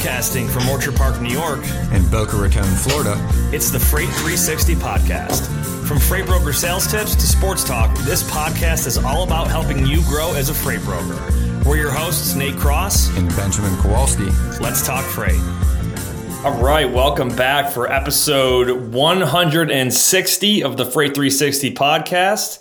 Broadcasting from Orchard Park, New York, and Boca Raton, Florida. it's the Freight 360 podcast. From freight broker sales tips to sports talk, this podcast is all about helping you grow as a freight broker. We're your hosts, Nate Cross. And Benjamin Kowalski. Let's talk freight. All right, welcome back for episode 160 of the Freight 360 podcast.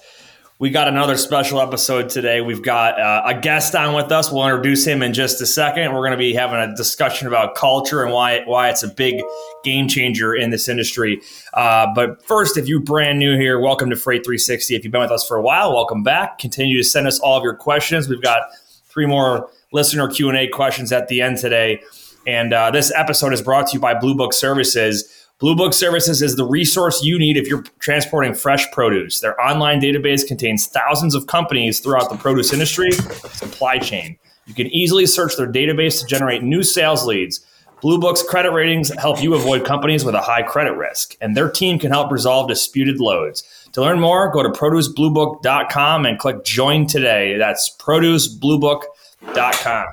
We got another special episode today. We've got uh, a guest on with us. We'll introduce him in just a second. We're going to be having a discussion about culture and why why it's a big game changer in this industry. Uh, but first, if you're brand new here, welcome to Freight 360. If you've been with us for a while, welcome back. Continue to send us all of your questions. We've got three more listener Q and A questions at the end today. And uh, this episode is brought to you by Blue Book Services. Blue Book Services is the resource you need if you're transporting fresh produce. Their online database contains thousands of companies throughout the produce industry supply chain. You can easily search their database to generate new sales leads. Blue Book's credit ratings help you avoid companies with a high credit risk, and their team can help resolve disputed loads. To learn more, go to producebluebook.com and click join today. That's producebluebook.com.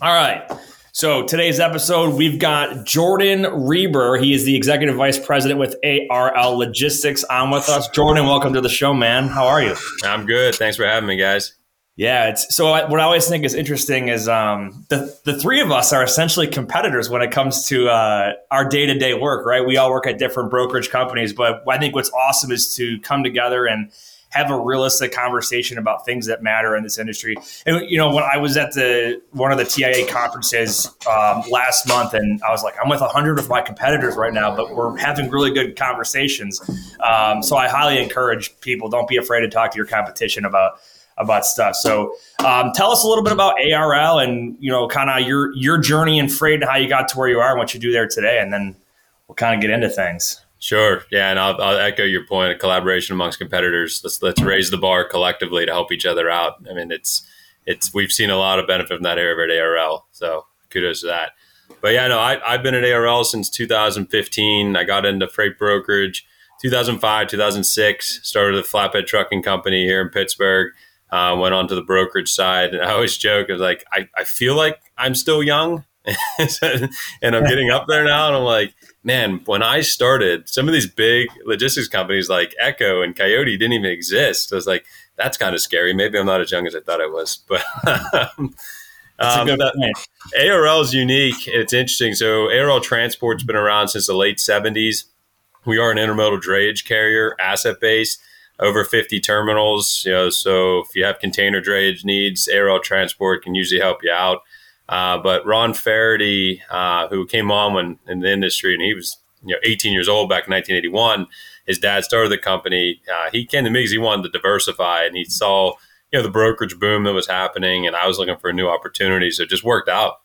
All right. So today's episode, we've got Jordan Reber. He is the executive vice president with ARL Logistics on with us. Jordan, welcome to the show, man. How are you? I'm good. Thanks for having me, guys. Yeah, it's so I, what I always think is interesting is um, the the three of us are essentially competitors when it comes to uh, our day to day work, right? We all work at different brokerage companies, but I think what's awesome is to come together and have a realistic conversation about things that matter in this industry. And you know, when I was at the one of the TIA conferences um, last month, and I was like, I'm with a hundred of my competitors right now, but we're having really good conversations. Um, so I highly encourage people: don't be afraid to talk to your competition about about stuff. So um, tell us a little bit about ARL and you know, kind of your your journey in freight and how you got to where you are and what you do there today, and then we'll kind of get into things. Sure. Yeah, and I'll, I'll echo your point: collaboration amongst competitors. Let's let's raise the bar collectively to help each other out. I mean, it's it's we've seen a lot of benefit from that area at ARL. So kudos to that. But yeah, no, I, I've been at ARL since 2015. I got into freight brokerage 2005, 2006. Started a flatbed trucking company here in Pittsburgh. Uh, went on to the brokerage side, and I always joke, I was like, I, I feel like I'm still young, and I'm getting up there now, and I'm like, man, when I started, some of these big logistics companies like Echo and Coyote didn't even exist. I was like, that's kind of scary. Maybe I'm not as young as I thought I was, but. um, a good that- ARL is unique. It's interesting. So ARL Transport's been around since the late 70s. We are an intermodal drayage carrier, asset based, over 50 terminals. You know, so if you have container drayage needs, ARL Transport can usually help you out. Uh, but Ron Faraday, uh, who came on when in the industry, and he was you know 18 years old back in 1981. His dad started the company. Uh, he came to me because he wanted to diversify, and he saw you know the brokerage boom that was happening, and I was looking for a new opportunity. So it just worked out.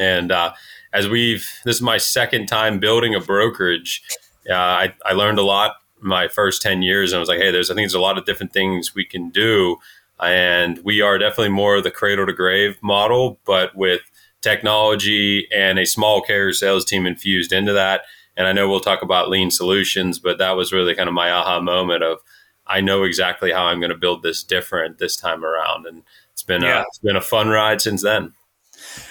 And uh, as we've this is my second time building a brokerage, uh, I, I learned a lot my first 10 years and I was like, hey, there's I think there's a lot of different things we can do. And we are definitely more of the cradle to grave model, but with technology and a small carrier sales team infused into that. And I know we'll talk about lean solutions, but that was really kind of my aha moment of I know exactly how I'm going to build this different this time around. And it's been Yeah. a, it's been a fun ride since then.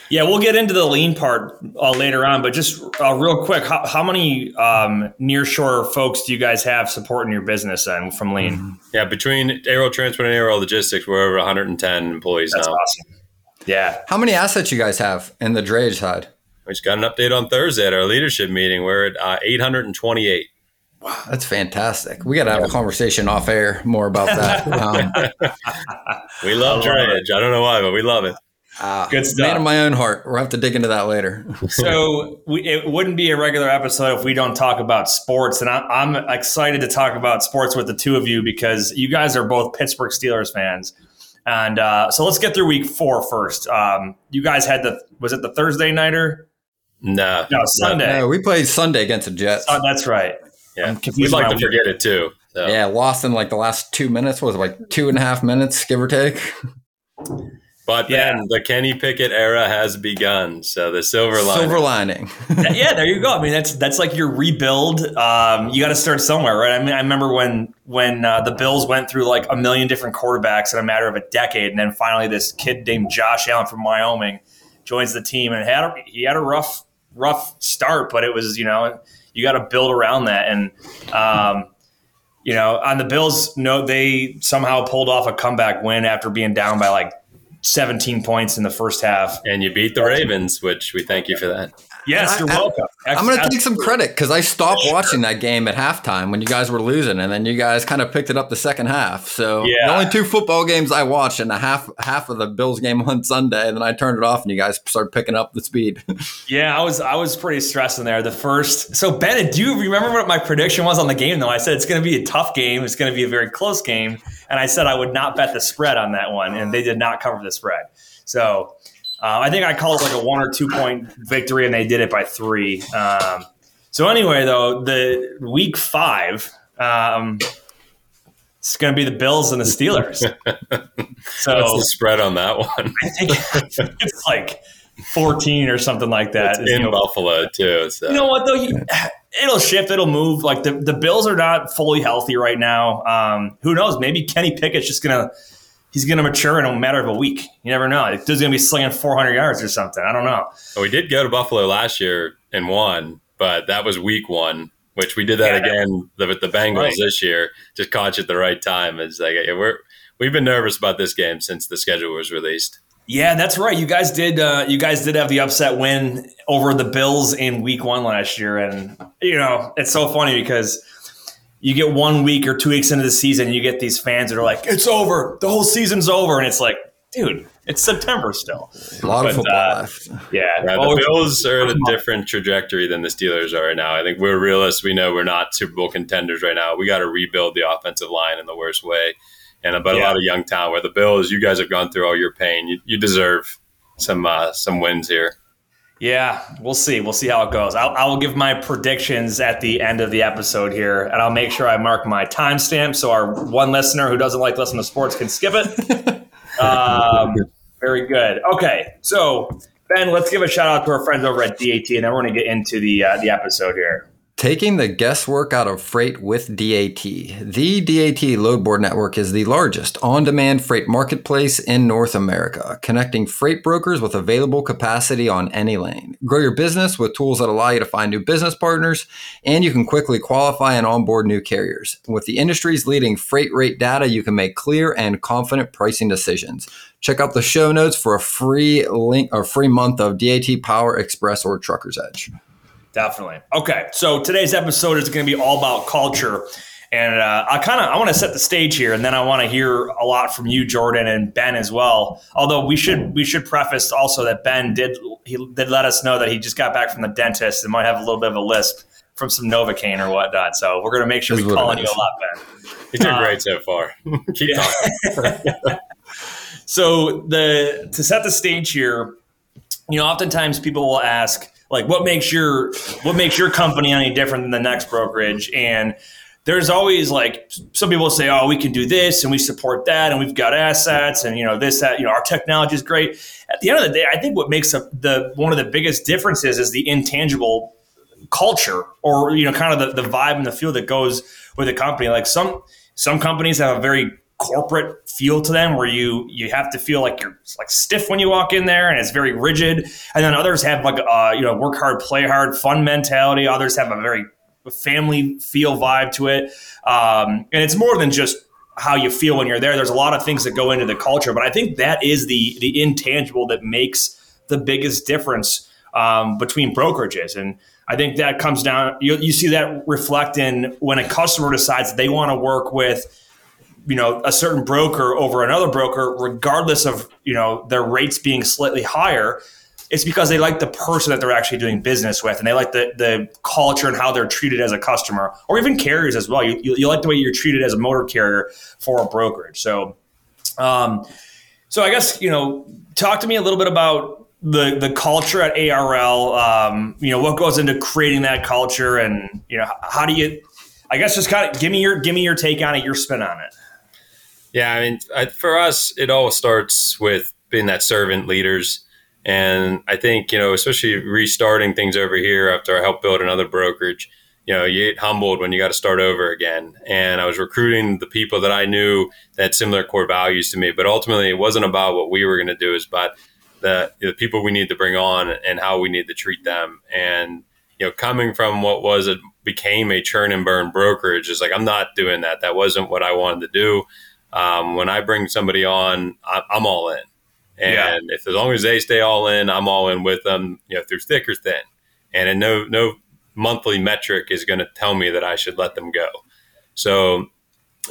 Yeah, we'll get into the lean part uh, later on, but just uh, real quick, how, how many um, nearshore folks do you guys have supporting your business and from lean? Yeah, between ARL Transport and ARL Logistics, we're over 110 employees That's now. awesome. Yeah, How many assets you guys have in the drayage side? We just got an update on Thursday at our leadership meeting. We're at uh, 828. That's fantastic. We got to have a conversation off air more about that. Um, We love I love drayage. I don't know why, but we love it. Uh, Good stuff. Man of my own heart. We'll have to dig into that later. so we, it wouldn't be a regular episode if we don't talk about sports, and I, I'm excited to talk about sports with the two of you because you guys are both Pittsburgh Steelers fans. And uh, so let's get through week four first. Um, you guys had the was it the Thursday nighter? No, No, Sunday. No, we played Sunday against the Jets. Oh, that's right. Yeah, we'd like to week. forget it too. So. Yeah, lost in like the last two minutes. Was it like two and a half minutes, give or take? But Yeah. then the Kenny Pickett era has begun. So the silver line. Silver lining. yeah, there you go. I mean, that's that's like your rebuild. Um, you got to start somewhere, right? I mean, I remember when when uh, the Bills went through like a million different quarterbacks in a matter of a decade, and then finally this kid named Josh Allen from Wyoming joins the team and had a, he had a rough rough start, but it was you know you got to build around that and. Um, you know, on the Bills, no, they somehow pulled off a comeback win after being down by like 17 points in the first half. And you beat the Ravens, which we thank you for that. Yes, you're I, welcome. I, am going to take some credit because I stopped watching that game at halftime when you guys were losing, and then you guys kind of picked it up the second half. So Yeah. the only two football games I watched, and the half half of the Bills game on Sunday, and then I turned it off, and you guys started picking up the speed. Yeah, I was I was pretty stressed in there. The first, so Bennett, do you remember what my prediction was on the game? Though I said it's going to be a tough game. It's going to be a very close game, and I said I would not bet the spread on that one, and they did not cover the spread. So uh, I think I called it like a one or two point victory, and they did it by three. Um, so anyway, though the week five. Um, it's going to be the Bills and the Steelers. So What's the spread on that one? I think it's like 14 or something like that. It's You in know, Buffalo too. So. you know what though? You, it'll shift. It'll move. Like the, the Bills are not fully healthy right now. Um, who knows? Maybe Kenny Pickett's just gonna he's gonna mature in a matter of a week. You never know. He's gonna be slinging 400 yards or something. I don't know. we did go to Buffalo last year and won, but that was week one, which we did that Yeah. again with the Bengals Right. this year. Just caught you at the right time. It's like we're we've been nervous about this game since the schedule was released. Yeah, that's right. You guys did. Uh, you guys did have the upset win over the Bills in Week One last year, and you know it's so funny because you get one week or two weeks into the season, and you get these fans that are like, "It's over. The whole season's over," and it's like, dude, it's September still. a lot But, of football uh, left. Yeah, Yeah, the Bills are at a different trajectory than the Steelers are right now. I think we're realists. We know we're not Super Bowl contenders right now. We got to rebuild the offensive line in the worst way, and about Yeah. a lot of young talent. Where the Bills, you guys have gone through all your pain. You, you deserve some uh, some wins here. Yeah, we'll see. We'll see how it goes. I'll, I will give my predictions at the end of the episode here, and I'll make sure I mark my timestamp so our one listener who doesn't like listening to sports can skip it. um, very good. Okay, so Ben, let's give a shout out to our friends over at DAT, and then we're going to get into the uh, the episode here. Taking the guesswork out of freight with DAT. The DAT load board network is the largest on demand freight marketplace in North America, connecting freight brokers with available capacity on any lane. Grow your business with tools that allow you to find new business partners, and you can quickly qualify and onboard new carriers. With the industry's leading freight rate data, you can make clear and confident pricing decisions. Check out the show notes for a free link or free month of DAT Power Express or Trucker's Edge. Definitely. Okay, so today's episode is going to be all about culture, and uh, I kind of I want to set the stage here, and then I want to hear a lot from you, Jordan, and Ben as well. Although we should we should preface also that Ben did he did let us know that he just got back from the dentist and might have a little bit of a lisp from some Novocaine or whatnot. So we're going to make sure Is we what call it on you a lot, Ben. You're doing Uh, great so far. Keep talking. So the to set the stage here, you know, oftentimes people will ask, like, what makes your what makes your company any different than the next brokerage? And there's always like some people say, oh, we can do this and we support that and we've got assets and you know this that you know our technology is great. At the end of the day, I think what makes a, the one of the biggest differences is the intangible culture or you know kind of the, the vibe and the feel that goes with a company like some some companies have a very corporate feel to them where you you have to feel like you're like stiff when you walk in there and it's very rigid. And then others have like uh you know work hard play hard fun mentality. Others have a very family feel vibe to it. Um and it's more than just how you feel when you're there. There's a lot of things that go into the culture but i think that is the the intangible that makes the biggest difference um, between brokerages. And I think that comes down. You, you see that reflect in when a customer decides they want to work with, you know, a certain broker over another broker, regardless of you know their rates being slightly higher. It's because they like the person that they're actually doing business with, and they like the the culture and how they're treated as a customer, or even carriers as well. You, you, you like the way you're treated as a motor carrier for a brokerage. So, um, so I guess you know, talk to me a little bit about the the culture at ARL. Um, you know, what goes into creating that culture, and you know, how do you? I guess just kind of give me your give me your take on it, your spin on it. Yeah, I mean, I, for us, it all starts with being that servant leaders. And I think, you know, especially restarting things over here after I helped build another brokerage, you know, you get humbled when you got to start over again. And I was recruiting the people that I knew that had similar core values to me. But ultimately, it wasn't about what we were going to do, it's about the, the people we need to bring on and how we need to treat them. And you know, coming from what was it became a churn and burn brokerage is like I'm not doing that. That wasn't what I wanted to do. Um, when I bring somebody on, I, am all in. And yeah. if as long as they stay all in, I'm all in with them, you know, through thick or thin. And no no monthly metric is going to tell me that I should let them go. So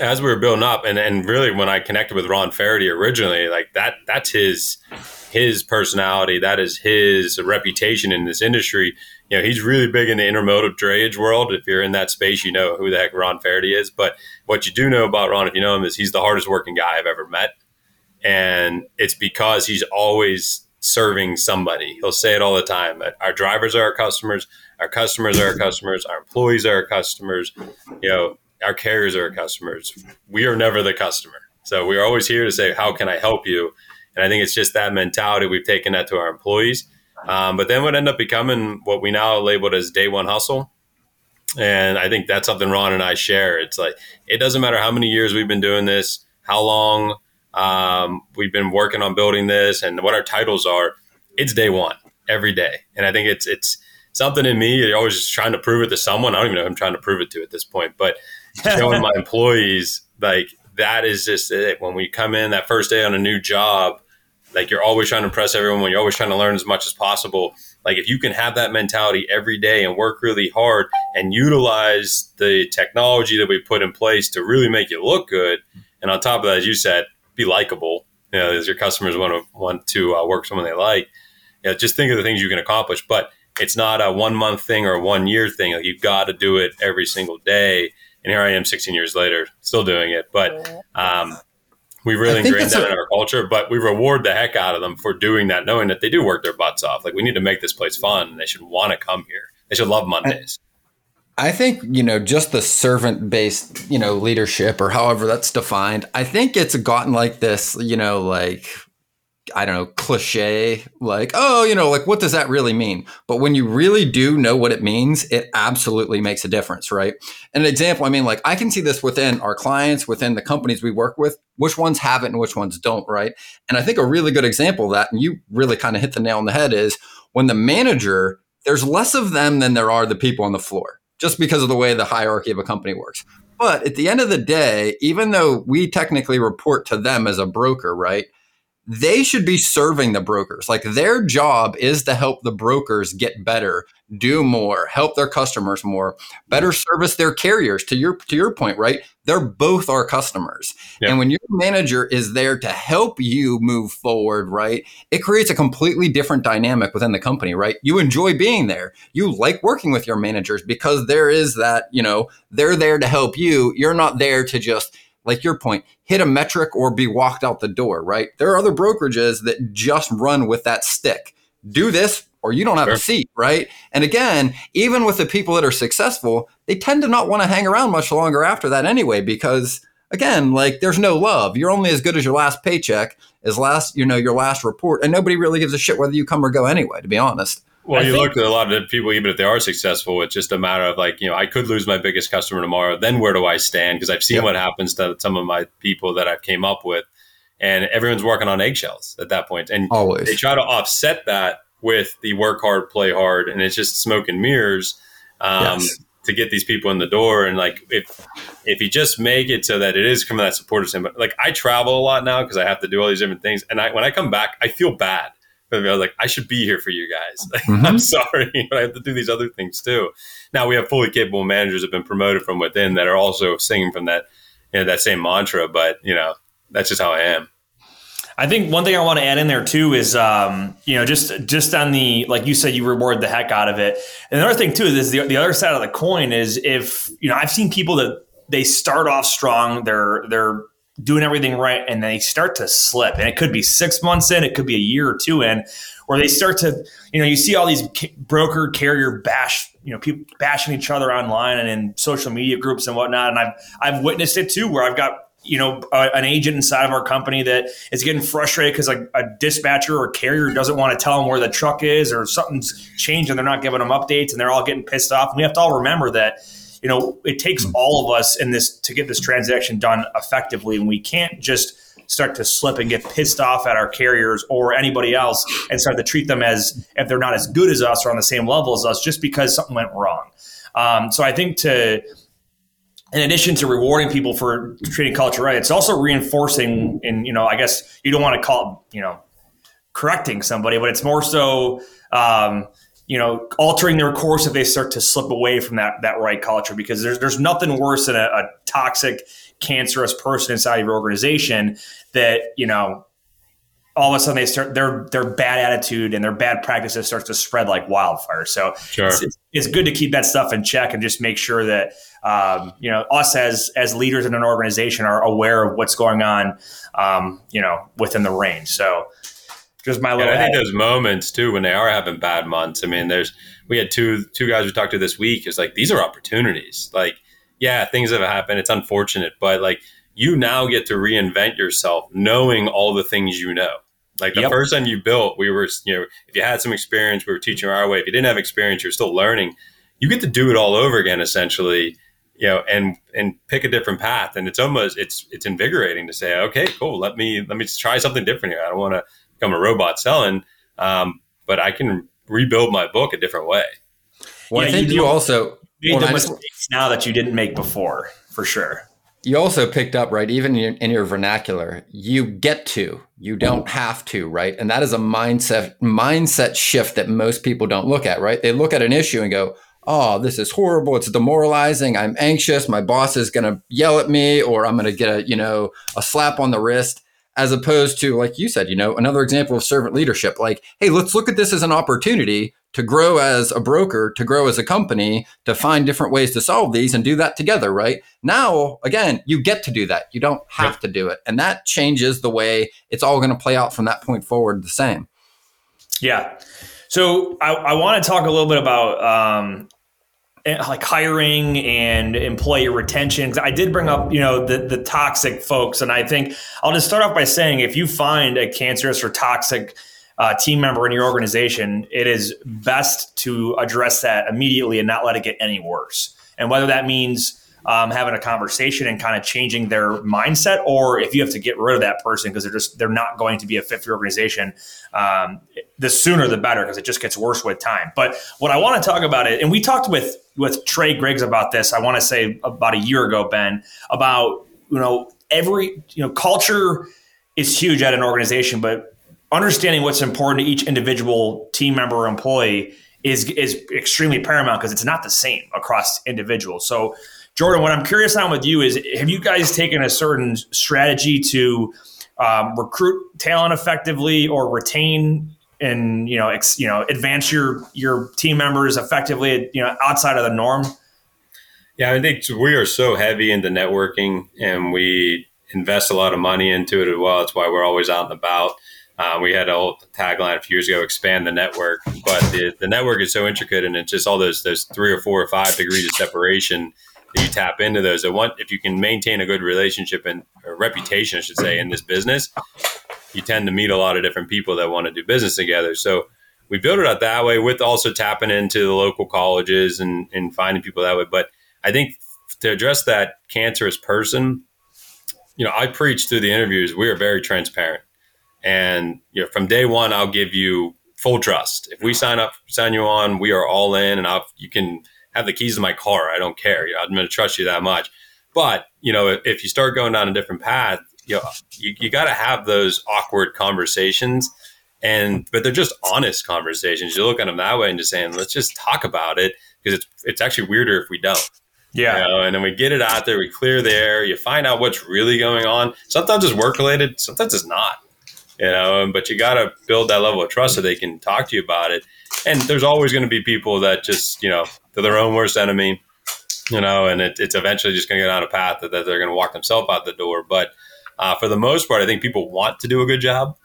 as we were building up, and, and really when I connected with Ron Faraday originally, like that that's his his personality, that is his reputation in this industry. You know, he's really big in the intermodal drayage world. If you're in that space, you know who the heck Ron Faraday is. But what you do know about Ron, if you know him, is he's the hardest working guy I've ever met. And it's because he's always serving somebody. He'll say it all the time. Our drivers are our customers. Our customers are our customers. Our employees are our customers. You know, our carriers are our customers. We are never the customer. So we're always here to say, how can I help you? And I think it's just that mentality. We've taken that to our employees. Um, but then would end up becoming what we now labeled as day one hustle. And I think that's something Ron and I share. It's like, it doesn't matter how many years we've been doing this, how long um, we've been working on building this and what our titles are. It's day one every day. And I think it's, it's something in me. You're always just trying to prove it to someone. I don't even know if I'm trying to prove it to at this point, but showing my employees like that is just it. When we come in that first day on a new job, like you're always trying to impress everyone. When you're always trying to learn as much as possible. Like if you can have that mentality every day and work really hard and utilize the technology that we put in place to really make you look good, and on top of that, as you said, be likable. You know, as your customers want to want to uh, work someone they like. You know, just think of the things you can accomplish. But it's not a one month thing or a one year thing. Like you've got to do it every single day. And here I am, 16 years later, still doing it. But um, we really ingrained that a- in our culture. But we reward the heck out of them for doing that, knowing that they do work their butts off. Like we need to make this place fun. And they should want to come here. They should love Mondays. I think, you know, just the servant based, you know, leadership or however that's defined, I think it's gotten like this, you know, like, I don't know, cliche, like, oh, you know, like what does that really mean? But when you really do know what it means, it absolutely makes a difference, right? An example, I mean, like I can see this within our clients, within the companies we work with, which ones have it and which ones don't, right? And I think a really good example of that, and you really kind of hit the nail on the head, is when the manager, there's less of them than there are the people on the floor just because of the way the hierarchy of a company works. But at the end of the day, even though we technically report to them as a broker, right? They should be serving the brokers. Like their job is to help the brokers get better, do more, help their customers more, better service their carriers. To your to your point, right? They're both our customers. Yep. And when your manager is there to help you move forward, right? It creates a completely different dynamic within the company, right? You enjoy being there. You like working with your managers because there is that, you know, they're there to help you. You're not there to just like your point, hit a metric or be walked out the door, right? There are other brokerages that just run with that stick. Do this, or you don't have sure. a seat, right? And again, even with the people that are successful, they tend to not want to hang around much longer after that anyway, because again, like there's no love. You're only as good as your last paycheck, as last, you know, your last report. And nobody really gives a shit whether you come or go anyway, to be honest. Well, I you think, look at a lot of people, even if they are successful, it's just a matter of like, you know, I could lose my biggest customer tomorrow. Then where do I stand? Because I've seen yep. what happens to some of my people that I've came up with, and everyone's working on eggshells at that point. And Always. they try to offset that with the work hard, play hard, and it's just smoke and mirrors um, yes. to get these people in the door. And like if if you just make it so that it is coming that supportive like I travel a lot now because I have to do all these different things, and I when I come back, I feel bad. I was like, I should be here for you guys. mm-hmm. I'm sorry, but I have to do these other things too. Now we have fully capable managers have been promoted from within that are also singing from that, you know, that same mantra. But you know, that's just how I am. I think one thing I want to add in there too is, um, you know, just just on the like you said, you reward the heck out of it. And another thing too is the the other side of the coin is if you know I've seen people that they start off strong, they're they're doing everything right, and they start to slip, and it could be six months in, it could be a year or two in, where they start to, you know, you see all these broker carrier bash, you know, people bashing each other online and in social media groups and whatnot, and I've I've witnessed it too, where I've got you know, a, an agent inside of our company that is getting frustrated because like a dispatcher or carrier doesn't want to tell them where the truck is or something's changed and they're not giving them updates and they're all getting pissed off. And we have to all remember that, you know, it takes hmm. all of us in this to get this transaction done effectively. And we can't just start to slip and get pissed off at our carriers or anybody else and start to treat them as if they're not as good as us or on the same level as us just because something went wrong. Um, so I think to in addition to rewarding people for treating culture right, it's also reinforcing and you know, I guess you don't want to call it, you know, correcting somebody, but it's more so um, you know, altering their course if they start to slip away from that that right culture because there's there's nothing worse than a, a toxic, cancerous person inside of your organization that, you know, all of a sudden they start their their bad attitude and their bad practices starts to spread like wildfire. So sure. it's, it's, good to keep that stuff in check and just make sure that um, you know us as as leaders in an organization are aware of what's going on, um, you know, within the range. So just my little. I think those moments too when they are having bad months. I mean, there's we had two two guys we talked to this week. It's like these are opportunities. Like, yeah, things have happened. It's unfortunate, but like you now get to reinvent yourself, knowing all the things you know. Like the yep. first time you built, we were, you know, if you had some experience, we were teaching our way. If you didn't have experience, you're still learning. You get to do it all over again, essentially, you know, and and pick a different path. And it's almost it's it's invigorating to say, okay, cool, let me let me try something different here. I don't want to become a robot selling, um, but I can rebuild my book a different way. Well, yeah, I think you, you also made well, the mistakes now that you didn't make before, for sure. You also picked up, right? Even in your, in your vernacular, you get to, you don't have to, right? And that is a mindset mindset shift that most people don't look at, right? They look at an issue and go, "Oh, this is horrible. It's demoralizing. I'm anxious. My boss is going to yell at me, or I'm going to get a, you know, a slap on the wrist." As opposed to like you said you know another example of servant leadership. Like hey let's look at this as an opportunity to grow as a broker to grow as a company to find different ways to solve these and do that together right? Now again you get to do that. You don't have yep. to do it. And that changes the way it's all going to play out from that point forward the same. Yeah. So i, I want to talk a little bit about um, like hiring and employee retention. I did bring up, you know, the the toxic folks, and I think I'll just start off by saying if you find a cancerous or toxic uh, team member in your organization, it is best to address that immediately and not let it get any worse. And whether that means um, having a conversation and kind of changing their mindset, or if you have to get rid of that person because they're just they're not going to be a fit for your organization, um, the sooner the better because it just gets worse with time. But what I want to talk about it, and we talked with with Trey Griggs about this. I want to say about a year ago, Ben, about you know every you know culture is huge at an organization, but understanding what's important to each individual team member or employee is is extremely paramount because it's not the same across individuals. So Jordan, what I'm curious on with you is have you guys taken a certain strategy to um, recruit talent effectively or retain and you know ex, you know advance your your team members effectively you know outside of the norm? Yeah, I think we are so heavy into networking and we invest a lot of money into it as well. That's why we're always out and about. Uh, we had a whole tagline a few years ago: "Expand the network." But the, the network is so intricate, and it's just all those those three or four or five degrees of separation you tap into those. And one, if you can maintain a good relationship and reputation, I should say, in this business, you tend to meet a lot of different people that want to do business together. So we built it out that way with also tapping into the local colleges and, and finding people that way. But I think to address that cancerous person, you know, I preach through the interviews, we are very transparent. And you know, from day one, I'll give you full trust. If we sign up, sign you on, we are all in, and I'll, you can have the keys to my car. I don't care. You know, I'm going to trust you that much. But you know, if, if you start going down a different path, you know, you, you got to have those awkward conversations, and but they're just honest conversations. You look at them that way and just saying, let's just talk about it because it's it's actually weirder if we don't. Yeah. You know, and then we get it out there, we clear the air, you find out what's really going on. Sometimes it's work related, sometimes it's not. You know, but you got to build that level of trust so they can talk to you about it. And there's always going to be people that just, you know, they're their own worst enemy, you know, and it, it's eventually just going to get on a path that, that they're going to walk themselves out the door. But uh, for the most part, I think people want to do a good job.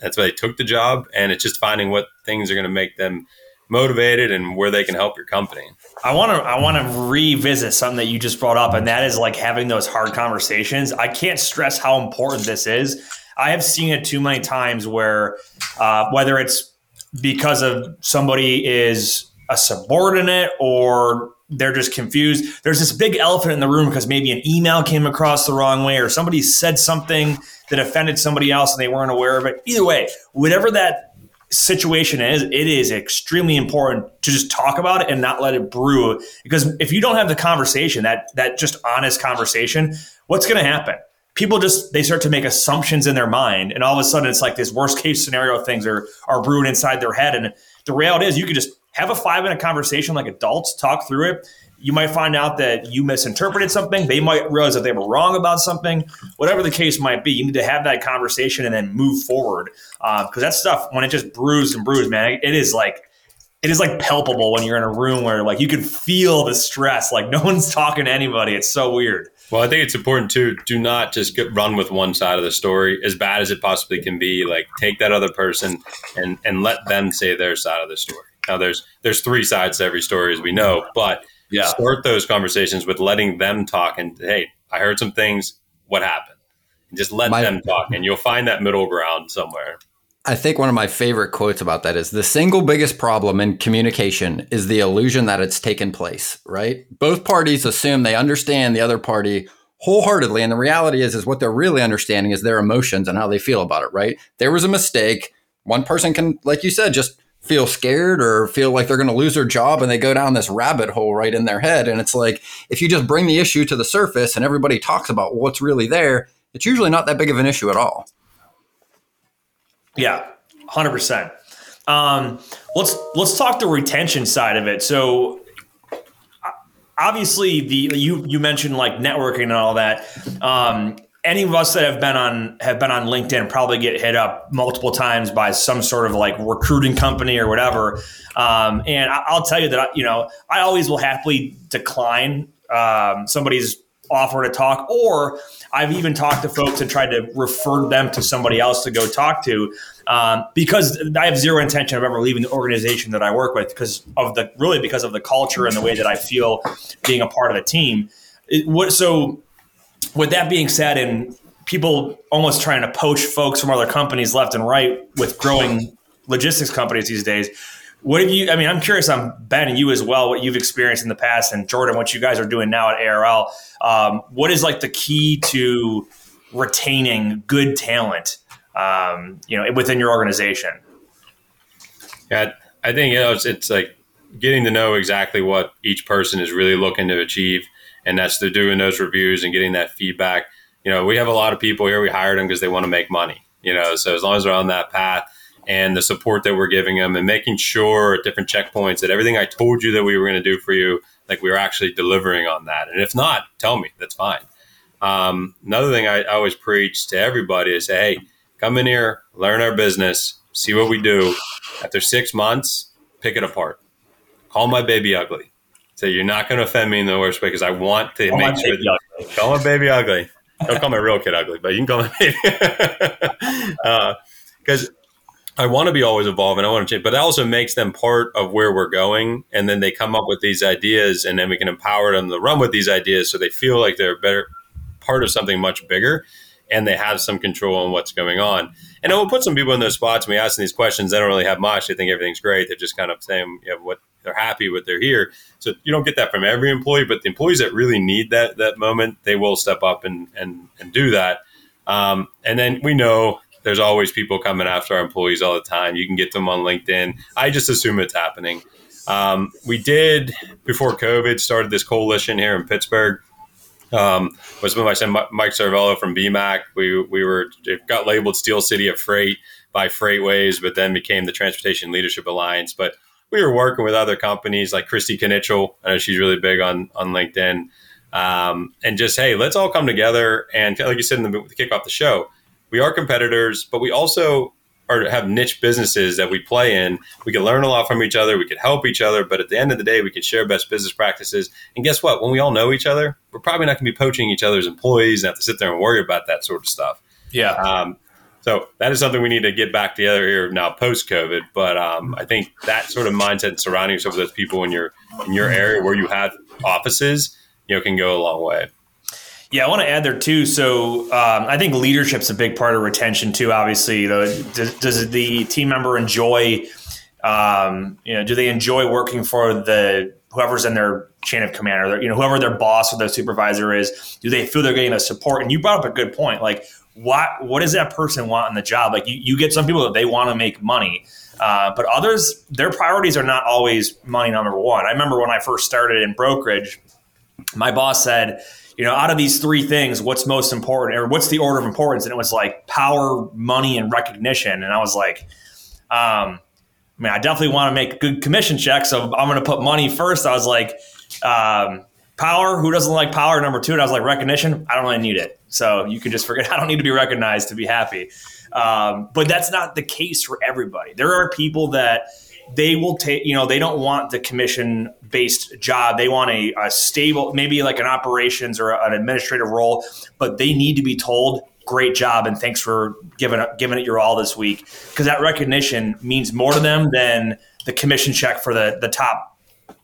That's why they took the job, and it's just finding what things are going to make them motivated and where they can help your company. I want to I want to revisit something that you just brought up, and that is like having those hard conversations. I can't stress how important this is. I have seen it too many times where uh, whether it's because of somebody is a subordinate or they're just confused. There's this big elephant in the room because maybe an email came across the wrong way or somebody said something that offended somebody else and they weren't aware of it. Either way, whatever that situation is, it is extremely important to just talk about it and not let it brew. Because if you don't have the conversation, that that just honest conversation, what's going to happen? People just they start to make assumptions in their mind, and all of a sudden it's like this worst case scenario things are are brewing inside their head. And the reality is, you could just have a five minute conversation like adults, talk through it. You might find out that you misinterpreted something. They might realize that they were wrong about something. Whatever the case might be, you need to have that conversation and then move forward. Because uh, that stuff, when it just brews and brews, man, it is like it is like palpable when you're in a room where like you can feel the stress. Like no one's talking to anybody. It's so weird. Well, I think it's important to do not just get, run with one side of the story, as bad as it possibly can be. Like take that other person and and let them say their side of the story. Now, there's there's three sides to every story, as we know, but yeah. start those conversations with letting them talk and hey, I heard some things. What happened? And just let my, them talk, and you'll find that middle ground somewhere. I think one of my favorite quotes about that is the single biggest problem in communication is the illusion that it's taken place, right? Both parties assume they understand the other party wholeheartedly. And the reality is, is what they're really understanding is their emotions and how they feel about it, right? There was a mistake. One person can, like you said, just feel scared or feel like they're going to lose their job and they go down this rabbit hole right in their head. And it's like, if you just bring the issue to the surface and everybody talks about what's really there, it's usually not that big of an issue at all. Yeah, 100%. Um, let's let's talk the retention side of it. So obviously the you you mentioned like networking and all that. Um, any of us that have been on have been on LinkedIn probably get hit up multiple times by some sort of like recruiting company or whatever. Um, and I, will tell you that you know I always will happily decline um, somebody's offer to talk, or I've even talked to folks and tried to refer them to somebody else to go talk to um, because I have zero intention of ever leaving the organization that I work with because of the really because of the culture and the way that I feel being a part of a team. It, what so with that being said, and people almost trying to poach folks from other companies left and right with growing logistics companies these days. What have you? I mean, I'm curious on Ben and you as well. What you've experienced in the past, and Jordan, what you guys are doing now at ARL. Um, what is like the key to retaining good talent? Um, you know, within your organization. Yeah, I think you know it's, it's like getting to know exactly what each person is really looking to achieve and that's they're doing those reviews and getting that feedback. You know, we have a lot of people here. We hired them because they want to make money. You know, so as long as they're on that path and the support that we're giving them and making sure at different checkpoints that everything I told you that we were going to do for you, like we were actually delivering on that. And if not, tell me. That's fine. Um, another thing I, I always preach to everybody is, hey, come in here, learn our business, see what we do. After six months, pick it apart. Call my baby ugly. So you're not going to offend me in the worst way because I want to call make sure. That, call my baby ugly. Don't call my real kid ugly, but you can call my baby. Because uh, I want to be always evolving. I want to change, but that also makes them part of where we're going. And then they come up with these ideas, and then we can empower them to run with these ideas so they feel like they're better part of something much bigger and they have some control on what's going on. And it will put some people in those spots. We ask them these questions, they don't really have much. They think everything's great. They're just kind of saying you know, what they're happy with they're here. So you don't get that from every employee, but the employees that really need that that moment, they will step up and and and do that. Um, and then we know there's always people coming after our employees all the time. You can get them on LinkedIn. I just assume it's happening. Um, we did before COVID started this coalition here in Pittsburgh. Um, was my son Mike Cervello from BMAC. We we were it got labeled Steel City of Freight by FreightWaves, but then became the Transportation Leadership Alliance. But we were working with other companies like Christy Knichel. I know she's really big on on LinkedIn. Um, and just hey, let's all come together and like you said in the, the kick off the show, we are competitors, but we also are have niche businesses that we play in. We can learn a lot from each other. We can help each other, but at the end of the day, we can share best business practices. And guess what? When we all know each other, we're probably not going to be poaching each other's employees and have to sit there and worry about that sort of stuff. Yeah. Um, so that is something we need to get back together here now post COVID. But um, I think that sort of mindset surrounding yourself with those people in your in your area where you have offices, you know, can go a long way. Yeah, I want to add there too. So um, I think leadership's a big part of retention too. Obviously, does, does the team member enjoy? Um, you know, do they enjoy working for the whoever's in their chain of command or their, you know whoever their boss or their supervisor is do they feel they're getting the support and you brought up a good point like what what does that person want in the job like you, you get some people that they want to make money uh, but others their priorities are not always money number one i remember when i first started in brokerage my boss said you know out of these three things what's most important or what's the order of importance and it was like power money and recognition and i was like um, I mean, I definitely want to make a good commission checks, so I'm going to put money first. I was like, um, power. Who doesn't like power? Number two, and I was like, recognition. I don't really need it, so you can just forget. I don't need to be recognized to be happy. Um, but that's not the case for everybody. There are people that they will take. You know, they don't want the commission based job. They want a, a stable, maybe like an operations or an administrative role, but they need to be told great job and thanks for giving it, giving it your all this week because that recognition means more to them than the commission check for the the top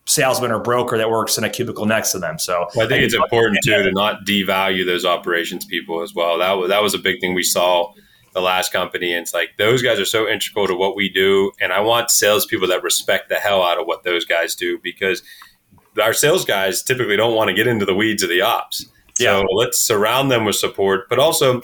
salesman or broker that works in a cubicle next to them. So well, I think it's important too to not devalue those operations people as well. That was that was a big thing we saw the last company, and it's like those guys are so integral to what we do, and I want salespeople that respect the hell out of what those guys do because our sales guys typically don't want to get into the weeds of the ops. So yeah. let's surround them with support, but also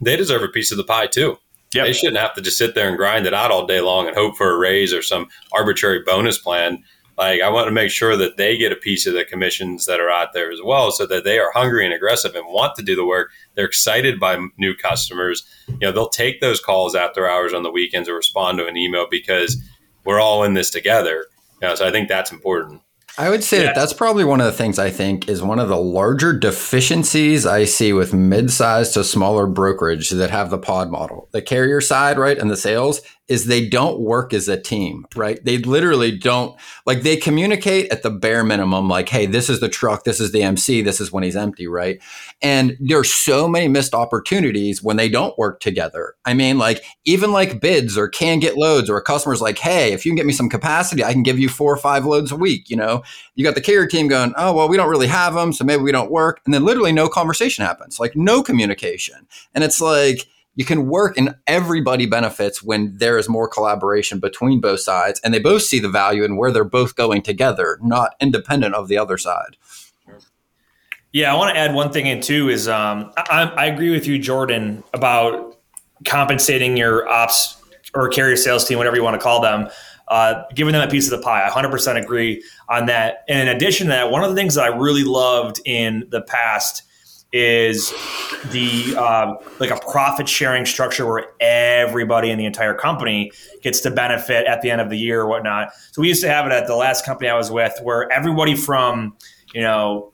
they deserve a piece of the pie too. Yep. They shouldn't have to just sit there and grind it out all day long and hope for a raise or some arbitrary bonus plan. Like I want to make sure that they get a piece of the commissions that are out there as well, so that they are hungry and aggressive and want to do the work. They're excited by new customers. You know, they'll take those calls after hours on the weekends or respond to an email because we're all in this together. You know, so I think that's important. I would say yeah. that that's probably one of the things I think is one of the larger deficiencies I see with mid-sized to smaller brokerage that have the pod model. The carrier side, right, and the sales is they don't work as a team, right? They literally don't like they communicate at the bare minimum, like, hey, this is the truck, this is the MC, this is when he's empty, right? And there's so many missed opportunities when they don't work together. I mean, like even like bids or can get loads or a customer's like, hey, if you can get me some capacity, I can give you four or five loads a week. You know, you got the carrier team going, oh, well, we don't really have them, so maybe we don't work. And then literally no conversation happens, like no communication. And it's like, you can work and everybody benefits when there is more collaboration between both sides and they both see the value in where they're both going together, not independent of the other side. Yeah, I want to add one thing in too is um, I, I agree with you, Jordan, about compensating your ops or carrier sales team, whatever you want to call them, uh, giving them a piece of the pie. I 100% agree on that. And in addition to that, one of the things that I really loved in the past is the uh, like a profit sharing structure where everybody in the entire company gets to benefit at the end of the year or whatnot. So we used to have it at the last company I was with, where everybody from you know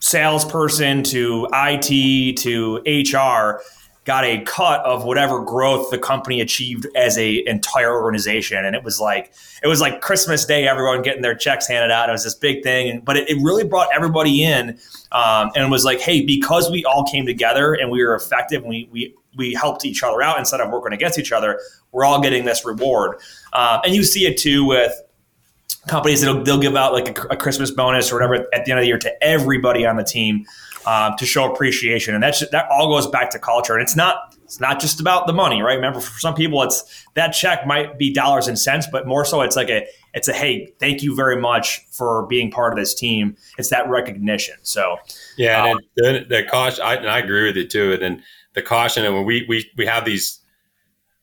salesperson to IT to HR got a cut of whatever growth the company achieved as a entire organization. And it was like it was like christmas day everyone getting their checks handed out. It was this big thing. But it, it really brought everybody in um, and was like hey because we all came together and we were effective and we, we we helped each other out instead of working against each other we're all getting this reward. Uh, and you see it too with companies that they'll give out like a, a christmas bonus or whatever at the end of the year to everybody on the team um, to show appreciation, and that's that all goes back to culture. And it's not it's not just about the money, right? Remember, for some people, it's that check might be dollars and cents, but more so, it's like a it's a hey, thank you very much for being part of this team. It's that recognition. So yeah, um, and the, the caution, I, and I agree with you too. And then the caution, and when we we we have these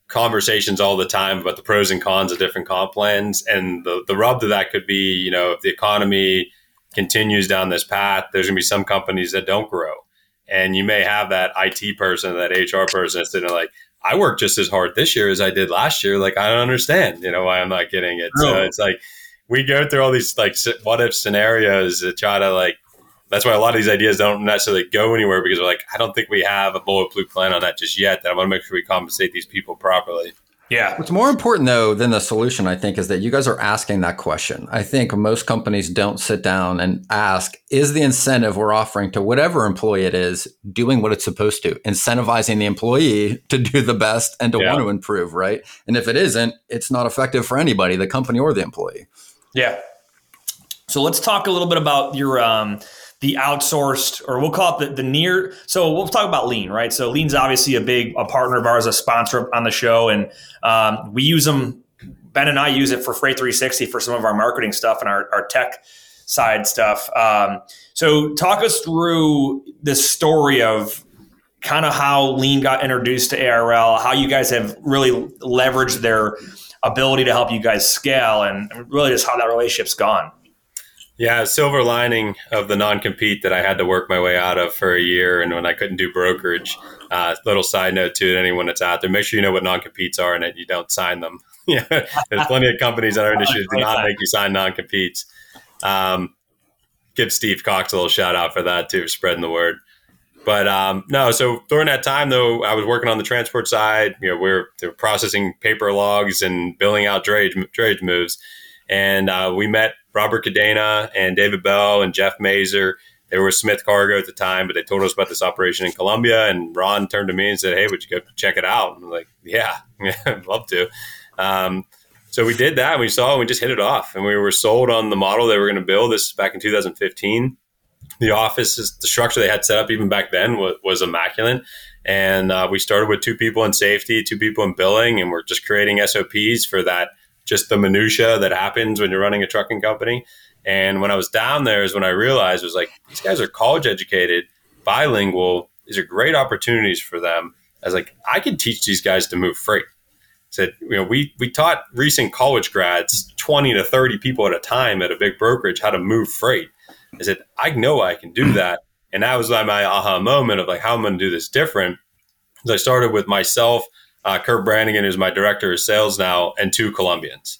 conversations all the time about the pros and cons of different comp plans, and the the rub to that could be, you know, if the economy continues down this path, there's going to be some companies that don't grow. And you may have that IT person, that HR person that's sitting like, I worked just as hard this year as I did last year. Like, I don't understand, you know, why I'm not getting it. So it's like, we go through all these like what if scenarios to try to like, that's why a lot of these ideas don't necessarily go anywhere because we're like, I don't think we have a bulletproof plan on that just yet. That I want to make sure we compensate these people properly. Yeah. What's more important though than the solution, I think, is that you guys are asking that question. I think most companies don't sit down and ask, is the incentive we're offering to whatever employee it is doing what it's supposed to, incentivizing the employee to do the best and to yeah. want to improve, right? And if it isn't, it's not effective for anybody, the company or the employee. Yeah. So let's talk a little bit about your um, the outsourced, or we'll call it the, the near. So we'll talk about Lean, right? So Lean's obviously a big a partner of ours, a sponsor on the show, and um, we use them. Ben and I use it for Freight 360 for some of our marketing stuff and our, our tech side stuff. Um, so talk us through the story of kind of how Lean got introduced to ARL, how you guys have really leveraged their ability to help you guys scale, and really just how that relationship's gone. Yeah, silver lining of the non compete that I had to work my way out of for a year, and when I couldn't do brokerage. Uh, little side note to anyone that's out there: make sure you know what non competes are and that you don't sign them. yeah, there's plenty of companies in our industry that do not make you sign non competes. Um, give Steve Cox a little shout out for that too, spreading the word. But um, no, so during that time though, I was working on the transport side. You know, we are we processing paper logs and billing out drayage, drayage moves, and uh, we met Robert Cadena and David Bell and Jeff Mazer. They were Smith Cargo at the time, but they told us about this operation in Colombia. And Ron turned to me and said, "Hey, would you go check it out?" And I'm like, "Yeah, I'd love to." Um, so we did that. And we saw, and we just hit it off, and we were sold on the model they were going to build. This back in 2015. The office, the structure they had set up even back then was, was immaculate. And uh, we started with two people in safety, two people in billing, and we're just creating SOPs for that just the minutia that happens when you're running a trucking company. And when I was down there is when I realized was like these guys are college educated, bilingual. These are great opportunities for them. I was like, I can teach these guys to move freight. Said, you know, we we taught recent college grads, 20 to 30 people at a time at a big brokerage how to move freight. I said, I know I can do that. And that was like my aha moment of like how I'm going to do this different. So I started with myself uh, Kurt Brannigan, who's my director of sales now, and two Colombians.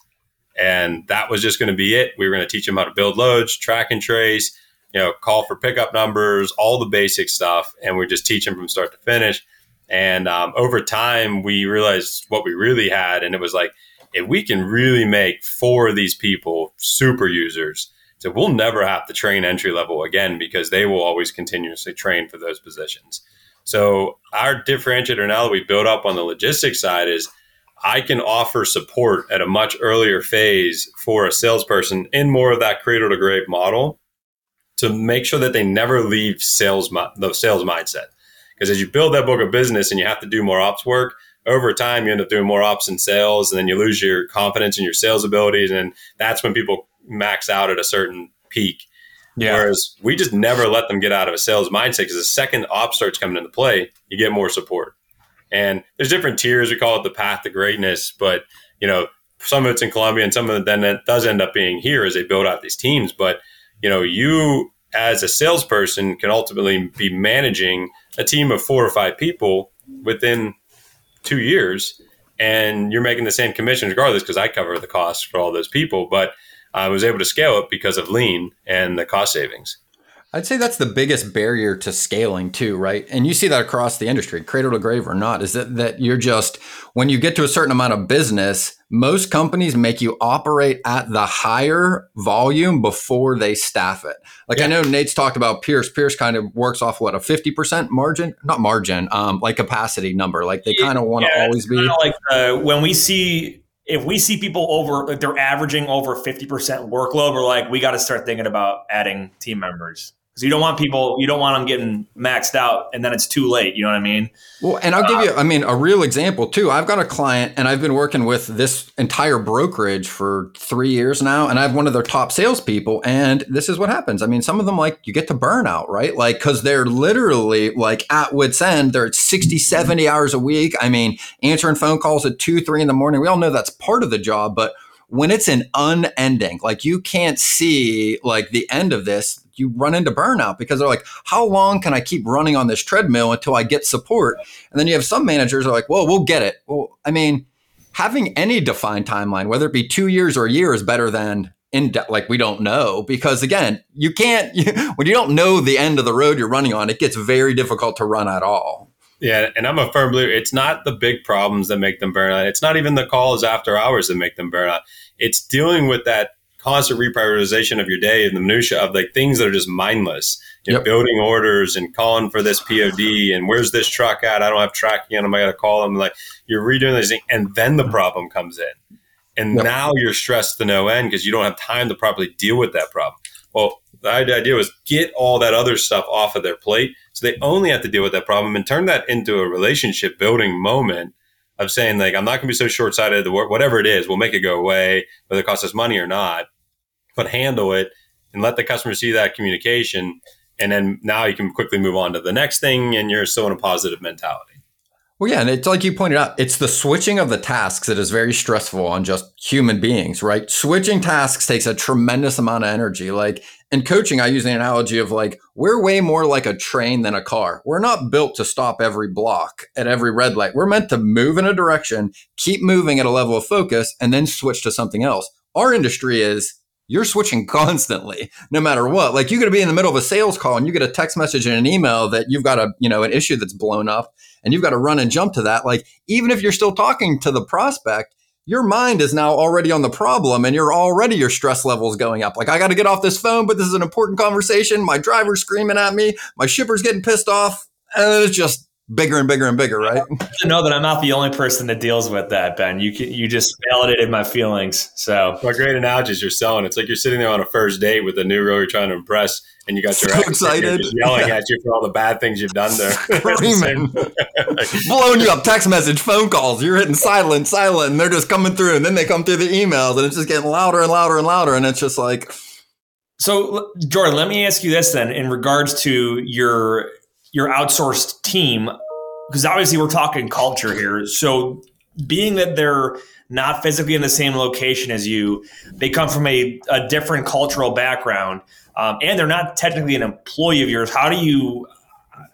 And that was just going to be it. We were going to teach them how to build loads, track and trace, you know, call for pickup numbers, all the basic stuff. And we just teach them from start to finish. And um, over time, we realized what we really had. And it was like, if we can really make four of these people super users, so we'll never have to train entry level again because they will always continuously train for those positions. So our differentiator now that we built up on the logistics side is I can offer support at a much earlier phase for a salesperson in more of that cradle to grave model to make sure that they never leave sales the sales mindset. Because as you build that book of business and you have to do more ops work, over time you end up doing more ops and sales, and then you lose your confidence in your sales abilities, and that's when people max out at a certain peak. Yeah. Whereas we just never let them get out of a sales mindset because the second op starts coming into play, you get more support. And there's different tiers. We call it the path to greatness, but you know, some of it's in Colombia and some of it then it does end up being here as they build out these teams. But you know, you as a salesperson can ultimately be managing a team of four or five people within two years, and you're making the same commission regardless because I cover the costs for all those people. But I was able to scale it because of lean and the cost savings. I'd say that's the biggest barrier to scaling too, right? And you see that across the industry, cradle to grave or not, is that that you're just when you get to a certain amount of business, most companies make you operate at the higher volume before they staff it. Like yeah. I know Nate's talked about Pierce. Pierce kind of works off what a 50% margin, not margin, um, like capacity number. Like they kind of want to yeah, always be like uh, when we see if we see people over like they're averaging over 50% workload we're like we got to start thinking about adding team members because you don't want people you don't want them getting maxed out and then it's too late you know what i mean? Well and i'll uh, give you i mean a real example too. I've got a client and i've been working with this entire brokerage for three years now and i have one of their top salespeople and this is what happens. I mean some of them like you get to burnout right? Like because they're literally like at wits end they're at 60 70 hours a week. I mean answering phone calls at 2 3 in the morning. We all know that's part of the job but when it's an unending like you can't see like the end of this you run into burnout because they're like, how long can I keep running on this treadmill until I get support? And then you have some managers are like, well, we'll get it. Well, I mean, having any defined timeline, whether it be two years or a year, is better than in de- like we don't know because again, you can't you, when you don't know the end of the road you're running on, it gets very difficult to run at all. Yeah, and I'm a firm believer. It's not the big problems that make them burn out. It's not even the calls after hours that make them burn out. It's dealing with that constant reprioritization of your day and the minutia of like things that are just mindless. You yep. building orders and calling for this POD and where's this truck at? I don't have tracking on them. I got to call them. Like you're redoing this thing, and then the mm-hmm. problem comes in, and yep. now you're stressed to no end because you don't have time to properly deal with that problem. Well, the idea was get all that other stuff off of their plate, so they only have to deal with that problem and turn that into a relationship building moment of saying like I'm not going to be so short sighted. Whatever it is, we'll make it go away, whether it costs us money or not. But handle it and let the customer see that communication. And then now you can quickly move on to the next thing and you're still in a positive mentality. Well, yeah, and it's like you pointed out, it's the switching of the tasks that is very stressful on just human beings, right? Switching tasks takes a tremendous amount of energy. Like in coaching, I use the analogy of like, we're way more like a train than a car. We're not built to stop every block at every red light. We're meant to move in a direction, keep moving at a level of focus, and then switch to something else. Our industry is you're switching constantly no matter what. Like going to be in the middle of a sales call and you get a text message and an email that you've got a you know an issue that's blown up and you've got to run and jump to that. Like even if you're still talking to the prospect your mind is now already on the problem and you're already your stress levels going up. Like i got to get off this phone but this is an important conversation. My driver's screaming at me. My shipper's getting pissed off. And it's just bigger and bigger and bigger, right? to know that I'm not the only person that deals with that, Ben. You you just validated my feelings. So, what great analogies you're selling. It's like you're sitting there on a first date with a new girl you're trying to impress, and you got your so excited yelling at you for all the bad things you've done there, screaming, blowing you up, text message, phone calls. You're hitting silent, silent, and they're just coming through, and then they come through the emails, and it's just getting louder and louder and louder, and it's just like. So, Jordan, let me ask you this then in regards to your your outsourced team because obviously we're talking culture here. So being that they're not physically in the same location as you they come from a, a different cultural background um, and they're not technically an employee of yours. How do you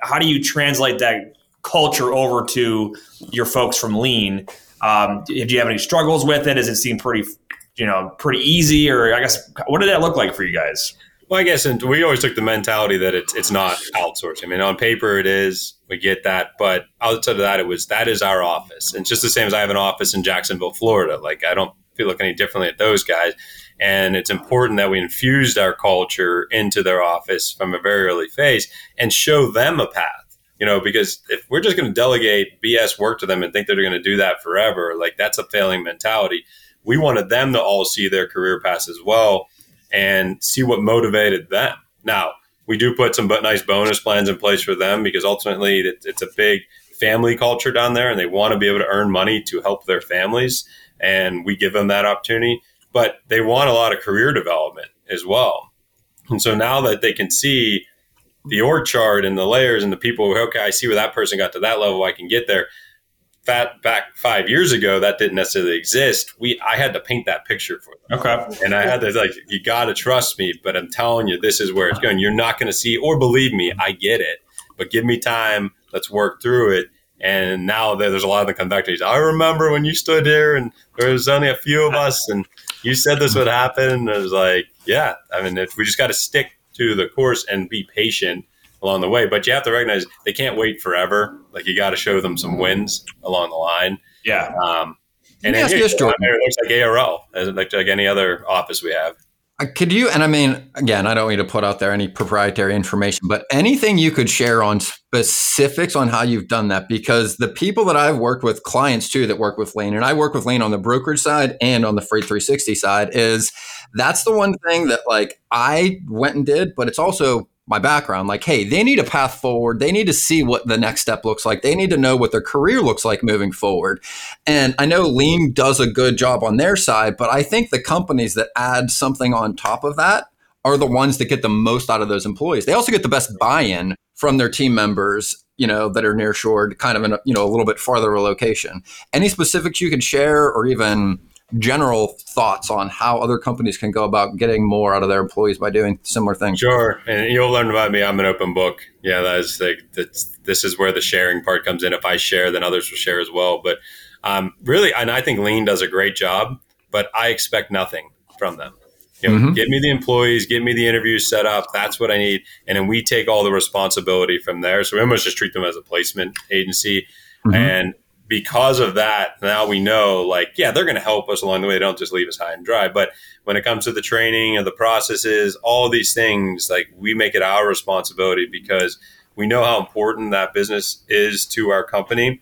how do you translate that culture over to your folks from lean? Um, do you have any struggles with it? Does it seem pretty you know pretty easy? Or i guess what did that look like for you guys well, I guess and we always took the mentality that it's it's not outsourcing. I mean, on paper it is. We get that, but outside of that, it was that is our office. And just the same as I have an office in Jacksonville, Florida. Like I don't feel like any differently at those guys. And it's important that we infused our culture into their office from a very early phase and show them a path. You know, because if we're just going to delegate BS work to them and think they're going to do that forever, like that's a failing mentality. We wanted them to all see their career paths as well and see what motivated them. Now, we do put some nice bonus plans in place for them because ultimately it's a big family culture down there and they want to be able to earn money to help their families. And we give them that opportunity, but they want a lot of career development as well. And so now that they can see the org chart and the layers and the people, okay, I see where that person got to that level, I can get there that back five years ago that didn't necessarily exist. We i had to paint that picture for them. Okay. And i had to like you got to trust me but i'm telling you this is where it's going. You're not going to see or believe me i get it but give me time. Let's work through it. And now there's a lot of the conductors i remember when you stood here and there was only a few of us and you said this would happen. And it was like yeah i mean if we just got to stick to the course and be patient along the way. But you have to recognize they can't wait forever. Like you got to show them some wins along the line. Yeah. Um, and then here, it looks like ARL, as like, like any other office we have. Uh, could you, and I mean, again, I don't need to put out there any proprietary information, but anything you could share on specifics on how you've done that? Because the people that I've worked with, clients too, that work with Lane, and I work with Lane on the brokerage side and on the Freight 360 side, is that's the one thing that like I went and did, but it's also my background like hey they need a path forward. They need to see what the next step looks like. They need to know what their career looks like moving forward. And i know lean does a good job on their side but i think the companies that add something on top of that are the ones that get the most out of those employees. They also get the best buy-in from their team members you know that are near shored kind of in a, you know a little bit farther a location. Any specifics you could share or even general thoughts on how other companies can go about getting more out of their employees by doing similar things. Sure, and you'll learn about me. I'm an open book. Yeah, that is the, that's this is where the sharing part comes in. If I share, then others will share as well. But um, really, and I think Lean does a great job, but I expect nothing from them. You know, mm-hmm. Get me the employees, get me the interviews set up. That's what I need, and then we take all the responsibility from there. So we almost just treat them as a placement agency, mm-hmm. and because of that, now we know, like, yeah, they're going to help us along the way. They don't just leave us high and dry. But when it comes to the training and the processes, all these things, like, we make it our responsibility because we know how important that business is to our company.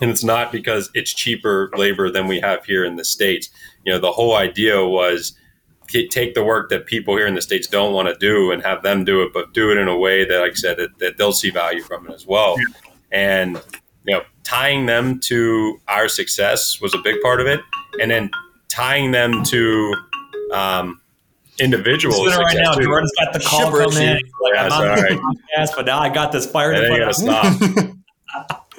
And it's not because it's cheaper labor than we have here in the States. You know, the whole idea was take the work that people here in the States don't want to do and have them do it, but do it in a way that, like I said, that, that they'll see value from it as well. And you know, tying them to our success was a big part of it, and then tying them to um, individual right success now. too. Jordan's got the call Shipwreck coming in. Like, Yeah, I'm on sorry. podcast, but now I got this fire It to ain't put gonna stop.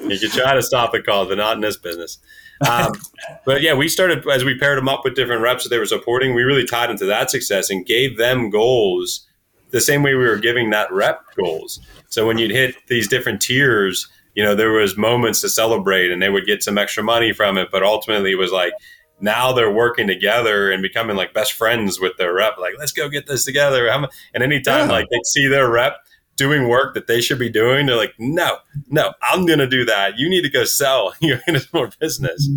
you can try to stop the call, but not in this business. Um, but yeah, we started as we paired them up with different reps that they were supporting. We really tied into that success and gave them goals the same way we were giving that rep goals. So when you'd hit these different tiers, you know, there was moments to celebrate, and they would get some extra money from it. But ultimately, it was like now they're working together and becoming like best friends with their rep. Like, let's go get this together. I'm- And anytime Yeah. like they see their rep doing work that they should be doing, they're like, no, no, I'm going to do that. You need to go sell. You're in more business.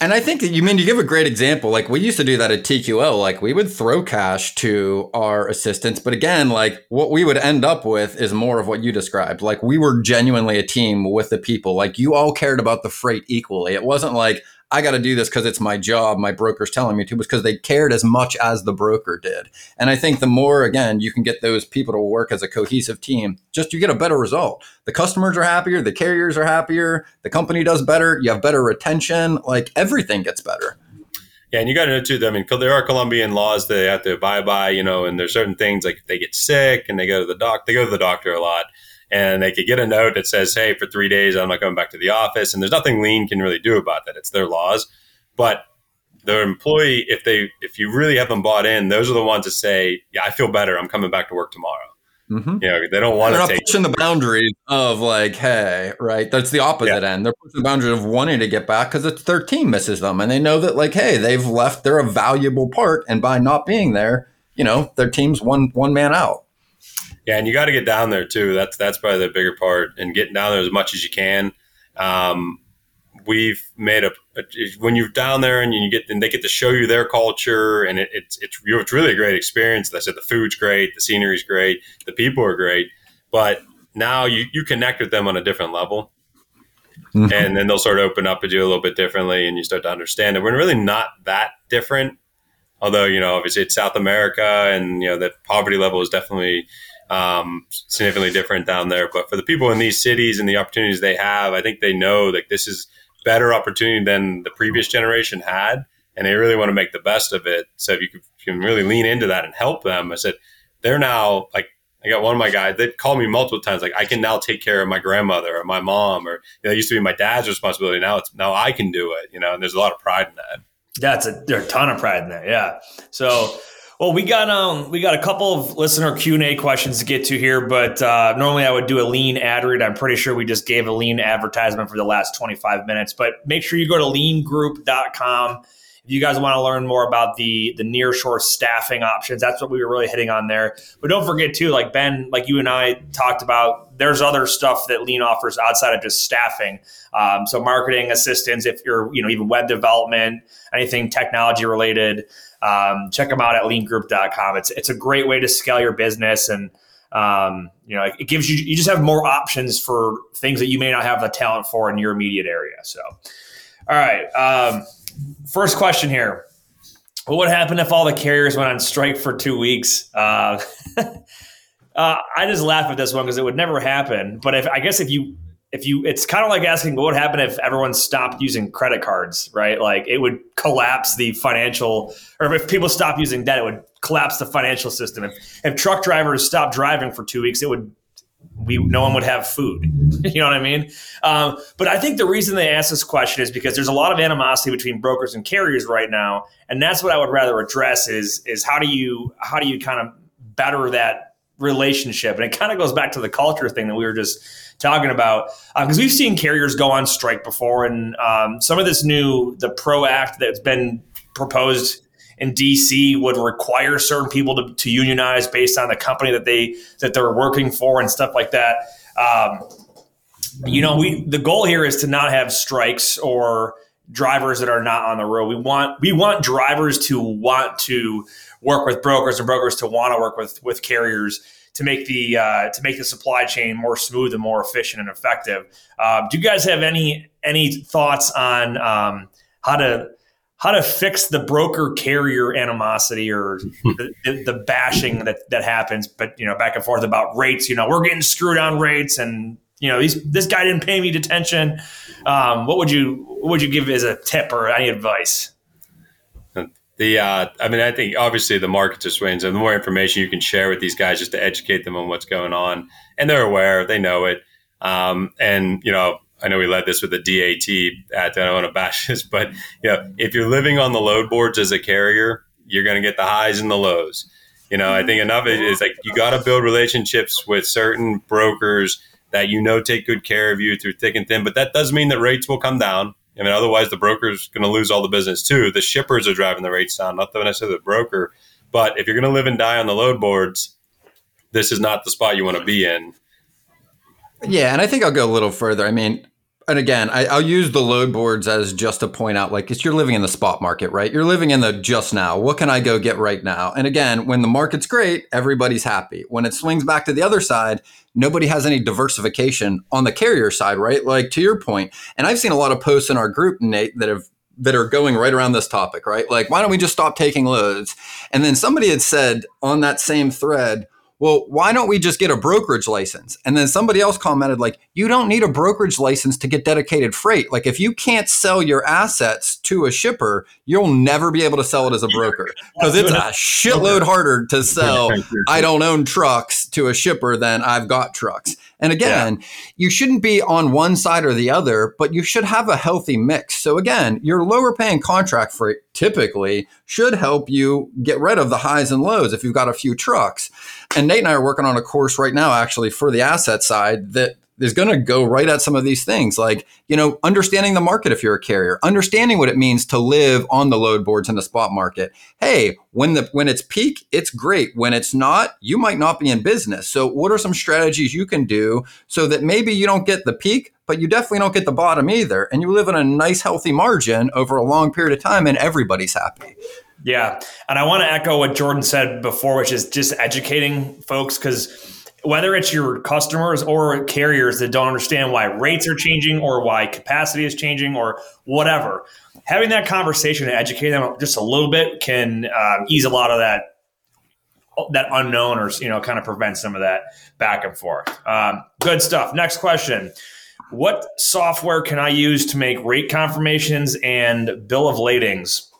And I think that you mean you give a great example. Like we used to do that at TQL. Like we would throw cash to our assistants, but again, like what we would end up with is more of what you described. Like we were genuinely a team with the people. Like you all cared about the freight equally. It wasn't like I got to do this because it's my job. My broker's telling me to. Because they cared as much as the broker did. And I think the more again you can get those people to work as a cohesive team, just you get a better result. The customers are happier, the carriers are happier, the company does better, you have better retention, like everything gets better. Yeah, and you got to know too. I mean, there are Colombian laws that they have to abide by, you know, and there's certain things like if they get sick and they go to the doc, they go to the doctor a lot, and they could get a note that says, "Hey, for three days, I'm not coming back to the office," and there's nothing Lean can really do about that. It's their laws, but the employee, if they, if you really have them bought in, those are the ones that say, "Yeah, I feel better. I'm coming back to work tomorrow." Mm-hmm. You know, they don't want to pushing the boundaries of like, hey, right? That's the opposite end. They're pushing the boundaries of wanting to get back because it's their team misses them, and they know that like, hey, they've left. They're a valuable part, and by not being there, you know, their team's one one man out. Yeah, and you got to get down there too. That's that's probably the bigger part, and getting down there as much as you can. Um, we've made a, a when you're down there and you get and they get to show you their culture, and it, it's it's it's really a great experience. Like I said the food's great, the scenery's great, the people are great, but now you you connect with them on a different level. Mhm. And then they'll sort of open up to you a little bit differently, and you start to understand that we're really not that different. Although you know, obviously, it's South America, and you know that poverty level is definitely um, significantly different down there. But for the people in these cities and the opportunities they have, I think they know that this is better opportunity than the previous generation had, and they really want to make the best of it. So if you can, really lean into that and help them, I said they're now like. I got one of my guys that called me multiple times. Like I can now take care of my grandmother or my mom, or you know, it used to be my dad's responsibility. Now it's now I can do it. You know, and there's a lot of pride in that. That's a there's a ton of pride in that. Yeah. So, well, we got um we got a couple of listener Q and A questions to get to here, but uh, normally I would do a lean ad read. I'm pretty sure we just gave a lean advertisement for the last 25 minutes, but make sure you go to leangroup.com. If you guys want to learn more about the the nearshore staffing options, that's what we were really hitting on there. But don't forget too, like Ben, like you and I talked about, there's other stuff that Lean offers outside of just staffing. Um, so marketing assistance, if you're you know even web development, anything technology related, um, check them out at leangroup.com. It's it's a great way to scale your business and um, you know it gives you you just have more options for things that you may not have the talent for in your immediate area. So, all right. Um, first question here. What would happen if all the carriers went on strike for two weeks? Uh, uh, I just laugh at this one because it would never happen. But if I guess if you if you it's kind of like asking what would happen if everyone stopped using credit cards, right? Like it would collapse the financial or if people stopped using debt, it would collapse the financial system. If if truck drivers stopped driving for two weeks, it would we no one would have food. you know what I mean? Um, but I think the reason they ask this question is because there's a lot of animosity between brokers and carriers right now, and that's what I would rather address is is how do you how do you kind of better that relationship? And it kind of goes back to the culture thing that we were just talking about because um, we've seen carriers go on strike before, and um, some of this new the Pro Act that's been proposed in DC would require certain people to, to, unionize based on the company that they that they're working for and stuff like that. Um, you know, we the goal here is to not have strikes or drivers that are not on the road. We want we want drivers to want to work with brokers and brokers to want to work with with carriers to make the uh, to make the supply chain more smooth and more efficient and effective. Uh, do you guys have any any thoughts on um, how to how to fix the broker carrier animosity or the, the, the, bashing that that happens, but you know, back and forth about rates. You know, we're getting screwed on rates, and you know, these this guy didn't pay me detention. Um, what would you what would you give as a tip or any advice? the uh, I mean, I think obviously the markets are swings, and the more information you can share with these guys just to educate them on what's going on, and they're aware, they know it. Um, and you know, I know we led this with the DAT. At, I don't want to bash this, but you know, if you're living on the load boards as a carrier, you're going to get the highs and the lows. You know, I think enough is like you got to build relationships with certain brokers that you know take good care of you through thick and thin. But that does mean that rates will come down. I mean, otherwise the broker's going to lose all the business too. The shippers are driving the rates down, not necessarily the broker. But if you're going to live and die on the load boards, this is not the spot you want to be in. Yeah, and I think I'll go a little further. I mean, and again, I, will use the load boards as just to point out, like, it's you're living in the spot market, right? You're living in the just now. What can I go get right now? And again, when the market's great, everybody's happy. When it swings back to the other side, nobody has any diversification on the carrier side, right? Like to your. And I've seen a lot of posts in our group, Nate, that have that are going right around this topic, right? Like, why don't we just stop taking loads? And then somebody had said on that same thread, well, why don't we just get a brokerage license? And then somebody else commented, like, you don't need a brokerage license to get dedicated freight. Like, if you can't sell your assets to a shipper, you'll never be able to sell it as a broker because it's a shitload harder to sell, I don't own trucks to a shipper than I've got trucks. And again, yeah. you shouldn't be on one side or the other, but you should have a healthy mix. So again, your lower paying contract freight typically should help you get rid of the highs and lows if you've got a few trucks. And Nate and I are working on a course right now, actually, for the asset side that is going to go right at some of these things like you know understanding the market if you're a carrier understanding what it means to live on the load boards in the spot market. Hey when the when it's peak it's great. When it's not you might not be in business. So what are some strategies you can do so that maybe you don't get the peak but you definitely don't get the bottom either and you live in a nice healthy margin over a long period of time and everybody's happy? Yeah. And I want to echo what Jordan said before, which is just educating folks because whether it's your customers or carriers that don't understand why rates are changing or why capacity is changing or whatever, having that conversation and educate them just a little bit can um, ease a lot of that that unknown or you know kind of prevent some of that back and forth. Um, good stuff. Next question. What software can I use to make rate confirmations and bill of ladings?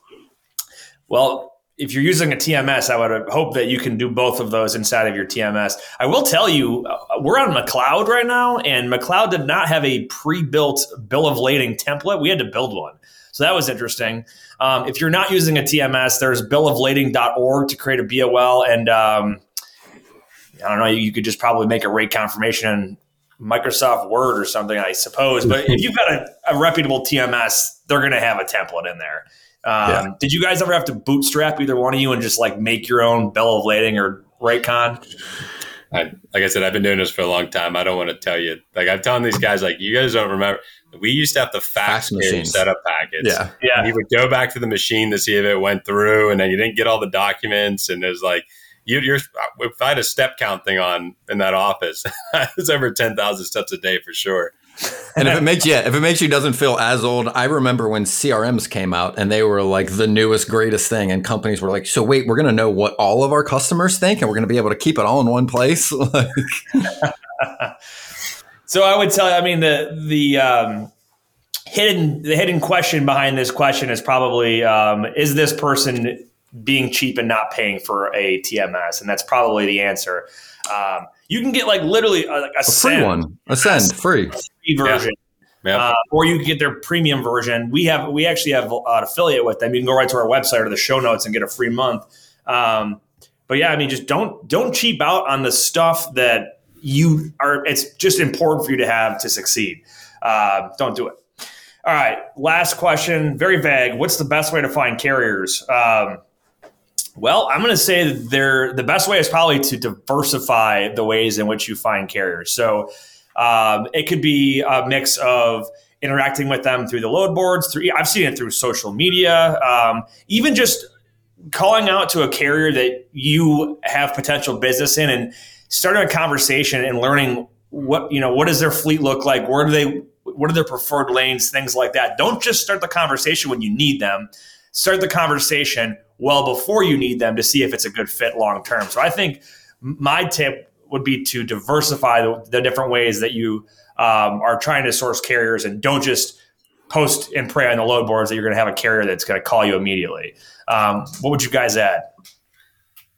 Well, if you're using a TMS, I would hope that you can do both of those inside of your TMS. I will tell you, uh, we're on McLeod right now, and McLeod did not have a pre-built bill of lading template. We had to build one. So that was interesting. Um, if you're not using a TMS, there's billoflading.org to create a BOL. And um, I don't know, you, could just probably make a rate confirmation in Microsoft Word or something, I suppose. But if you've got a, a reputable TMS, they're going to have a template in there. Um, yeah. Did you guys ever have to bootstrap either one of you and just like make your own bill of lading or rate con? I, like I said, I've been doing this for a long time. I don't want to tell you. Like I'm telling these guys, like you guys don't remember. We used to have to fax, fax setup packets. Yeah, yeah. And you would go back to the machine to see if it went through, and then you didn't get all the documents. And there's like, you, are if I had a step count thing on in that office, it's over ten thousand steps a day for sure and if it makes yeah, if it makes you doesn't feel as old, I remember when CRMs came out and they were like the newest greatest thing, and companies were like, "So wait, we're going to know what all of our customers think, and we're going to be able to keep it all in one place." so I would tell you, I mean the the um, hidden the hidden question behind this question is probably um, is this person being cheap and not paying for a TMS, and that's probably the answer. Um, you can get like literally a, a, a free one, Ascend free. free version. Yeah. Uh, or you can get their premium version. We have we actually have an affiliate with them. You can go right to our website or the show notes and get a free month. Um, but yeah, I mean, just don't don't cheap out on the stuff that you are. It's just important for you to have to succeed. Uh, don't do it. All right, last question. Very vague. What's the best way to find carriers? Um, well, I'm going to say they're, the best way is probably to diversify the ways in which you find carriers. So um, it could be a mix of interacting with them through the load boards. Through I've seen it through social media, um, even just calling out to a carrier that you have potential business in and starting a conversation and learning what you know what does their fleet look like where do they what are their preferred lanes things like that don't just start the conversation when you need them start the conversation well before you need them to see if it's a good fit long term. So I think my tip would be to diversify the, the different ways that you um, are trying to source carriers and don't just post and pray on the load boards that you're going to have a carrier that's going to call you immediately. Um, what would you guys add?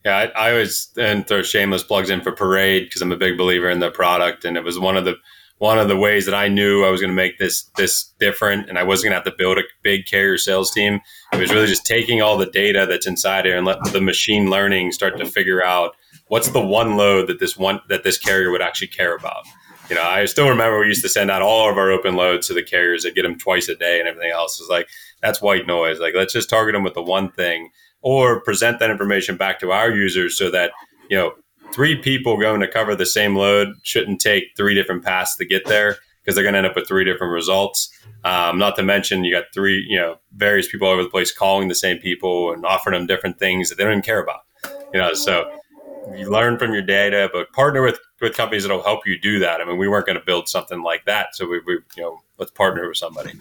Yeah, I, I always and throw shameless plugs in for Parade because I'm a big believer in the product, and it was one of the one of the ways that I knew I was going to make this this different, and I wasn't going to have to build a big carrier sales team. It was really just taking all the data that's inside here and let the machine learning start to figure out what's the one load that this one that this carrier would actually care about. You know, I still remember we used to send out all of our open loads to the carriers that get them twice a day, and everything else is like that's white noise. Like let's just target them with the one thing or present that information back to our users so that you know three people going to cover the same load shouldn't take three different paths to get there because they're going to end up with three different results. Um, not to mention you got three, you know, various people all over the place calling the same people and offering them different things that they don't even care about. You know, so you learn from your data, but partner with with companies that'll help you do that. I mean, we weren't going to build something like that, so we, we you know, let's partner with somebody.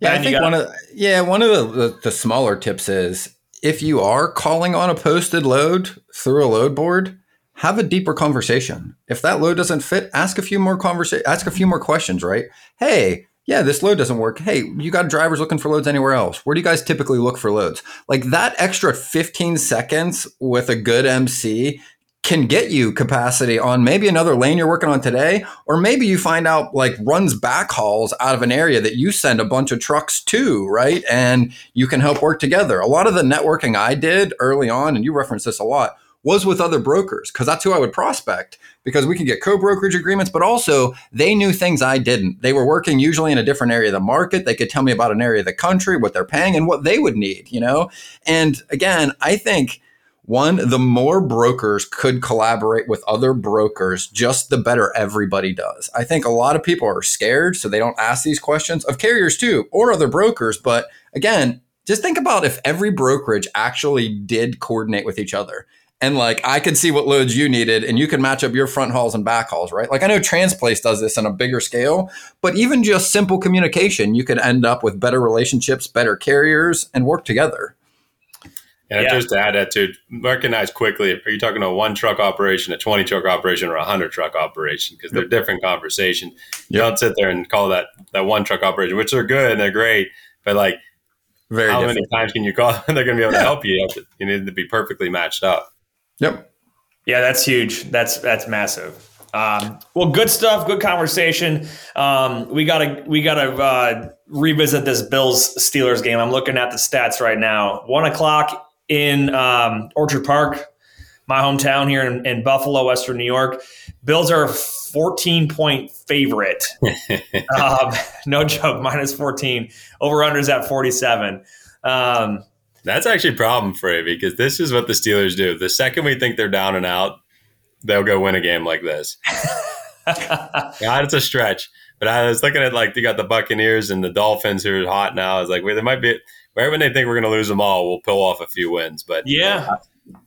Yeah, I think one of yeah one of the, the, the smaller tips is if you are calling on a posted load through a load board, have a deeper conversation. If that load doesn't fit, ask a few more conversation, ask a few more questions. Right? Hey, yeah, this load doesn't work. Hey, you got drivers looking for loads anywhere else? Where do you guys typically look for loads? Like that extra 15 seconds with a good MC can get you capacity on maybe another lane you're working on today, or maybe you find out like runs backhauls out of an area that you send a bunch of trucks to, right? And you can help work together. A lot of the networking I did early on, and you reference this a lot, was with other brokers because that's who I would prospect because we can get co-brokerage agreements, but also they knew things I didn't. They were working usually in a different area of the market. They could tell me about an area of the country, what they're paying, and what they would need, you know? And again, I think one, the more brokers could collaborate with other brokers, just the better everybody does. I think a lot of people are scared, so they don't ask these questions of carriers too, or other brokers. But again, just think about if every brokerage actually did coordinate with each other. And like I could see what loads you needed, and you can match up your front hauls and back hauls, right? Like I know Transplace does this on a bigger scale, but even just simple communication, you could end up with better relationships, better carriers, and work together. And yeah. just to add that to recognize quickly, are you talking a one truck operation, a 20 truck operation, or a 100 truck operation? Because they're different conversations. You don't sit there and call that that one truck operation, which are good and they're great, but like, Very how different. many times can you call? they're going to be able yeah. to help you. You need to be perfectly matched up. Yep. Yeah, that's huge. That's that's massive. Um, well, good stuff. Good conversation. Um, we gotta we gotta uh, revisit this Bills Steelers game. I'm looking at the stats right now. One o'clock in um, Orchard Park, my hometown here in, in, Buffalo, Western New York. Bills are a 14 point favorite. um, no joke, minus 14. Over unders at 47. Um, That's actually a problem for you because this is what the Steelers do. The second we think they're down and out, they'll go win a game like this. yeah, it's a stretch. But I was looking at like you got the Buccaneers and the Dolphins who are hot now. I was like, wait, there might be right when they think we're going to lose them all, we'll pull off a few wins. But yeah.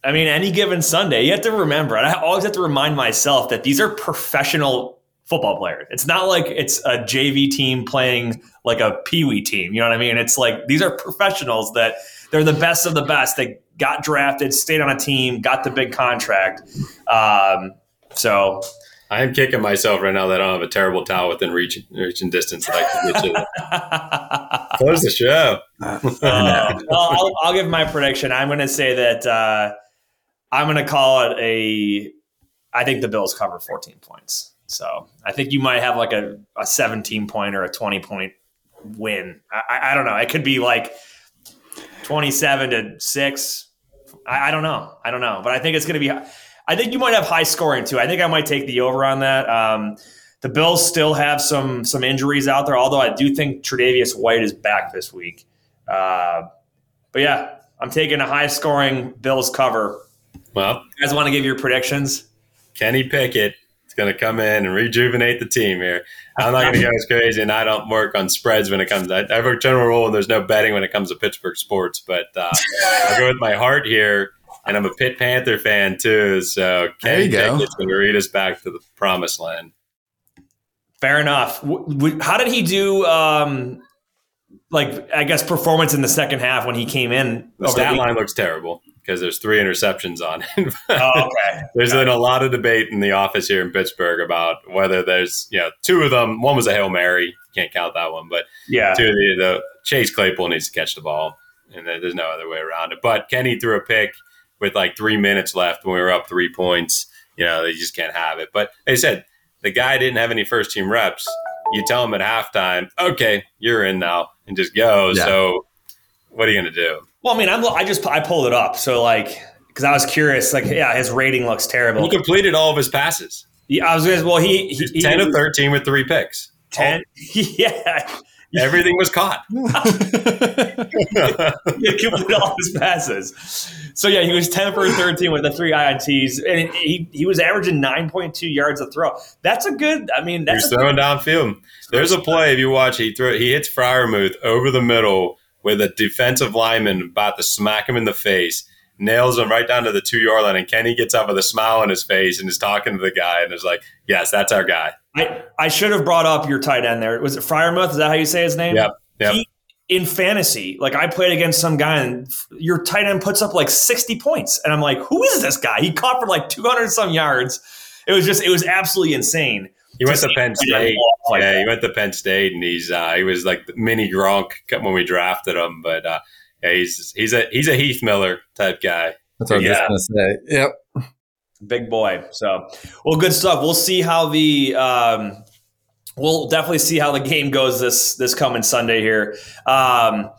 I mean, any given Sunday, you have to remember, and I always have to remind myself that these are professional football players. It's not like it's a JV team playing like a Pee Wee team. You know what I mean? It's like these are professionals that they're the best of the best. They got drafted, stayed on a team, got the big contract. Um, so I am kicking myself right now that I don't have a terrible towel within reach, and distance that I can get you. Close the show. uh, well, I'll, I'll, give my prediction. I'm going to say that uh, I'm going to call it a. I think the Bills cover 14 points. So I think you might have like a, a 17 point or a 20 point win. I, I don't know. It could be like 27 to six. I, I don't know. I don't know. But I think it's going to be I think you might have high scoring too. I think I might take the over on that. Um, the Bills still have some some injuries out there, although I do think Tre'Davious White is back this week. Uh, but yeah, I'm taking a high scoring Bills cover. Well, you guys want to give your predictions? Kenny Pickett is going to come in and rejuvenate the team here. I'm not going to go as crazy, and I don't work on spreads when it comes. I, I have a general rule, and there's no betting when it comes to Pittsburgh sports. But uh, I'll go with my heart here and I'm a Pitt Panther fan too. So Kenny Pickett's going to lead us back to the promised land. Fair enough. How did he do? Um, like I guess performance in the second half when he came in. The stat line looks terrible. because there's three interceptions on it. oh, okay. there's been a lot of debate in the office here in Pittsburgh about whether there's, you know, two of them. One was a hail mary, can't count that one, but Yeah. two of the, the Chase Claypool needs to catch the ball, and there's no other way around it. But Kenny threw a pick with like three minutes left when we were up three points. You know, they just can't have it. But they said the guy didn't have any first team reps. You tell him at halftime, okay, you're in now, and just go. Yeah. So, what are you going to do? Well, I mean, I'm, I just I pulled it up, so like because I was curious, like yeah, his rating looks terrible. He completed all of his passes. Yeah, I was gonna, well, he, he, he 10 of 13 with three picks. 10 yeah, Everything was caught. he completed all his passes. So yeah, he was ten for thirteen with the three ints, and he he was averaging nine point two yards a throw. That's a good. I mean, He's that's a, throwing downfield. There's a play if you watch. He throw. He hits Freiermuth over the middle with a defensive lineman about to smack him in the face. Nails him right down to the two yard line, and Kenny gets up with a smile on his face and is talking to the guy and is like, "Yes, that's our guy." I, I should have brought up your tight end there. Was it Freiermuth? Is that how you say his name? Yep, yep. He, in fantasy, like I played against some guy and your tight end puts up like 60 points. And I'm like, who is this guy? He caught for like 200 some yards. It was just, it was absolutely insane. He went to to Penn State. like yeah, that. he went to Penn State, and he's uh, he was like mini Gronk when we drafted him. But uh, yeah, he's he's a he's a Heath Miller type guy. That's what I was just gonna say. Yep. Big boy. So, well, good stuff. We'll see how the, um, we'll definitely see how the game goes this, this coming Sunday here. Um,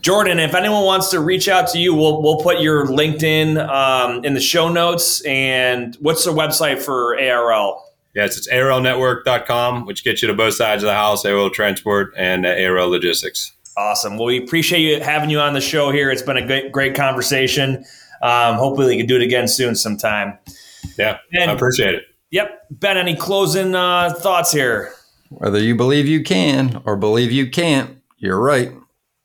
Jordan, if anyone wants to reach out to you, we'll, we'll put your LinkedIn um, in the show notes. And what's the website for ARL? Yes, it's arlnetwork.com, which gets you to both sides of the house, ARL Transport and uh, ARL Logistics. Awesome. Well, we appreciate you having you on the show here. It's been a great, great conversation. Um, hopefully, we can do it again soon sometime. Yeah, And- I appreciate it. Yep. Ben, any closing uh, thoughts here? Whether you believe you can or believe you can't, you're right.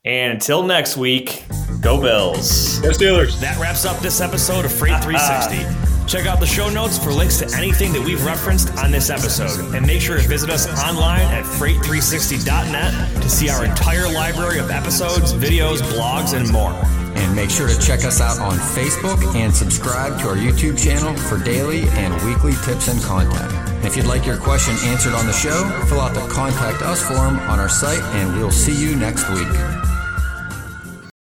And until next week, go Bills. Go Steelers. That wraps up this episode of Freight 360. Check out the show notes for links to anything that we've referenced on this episode. And make sure to visit us online at freight360.net to see our entire library of episodes, videos, blogs, and more. And make sure to check us out on Facebook and subscribe to our YouTube channel for daily and weekly tips and content. And if you'd like your question answered on the show, fill out the Contact Us form on our site, and we'll see you next week.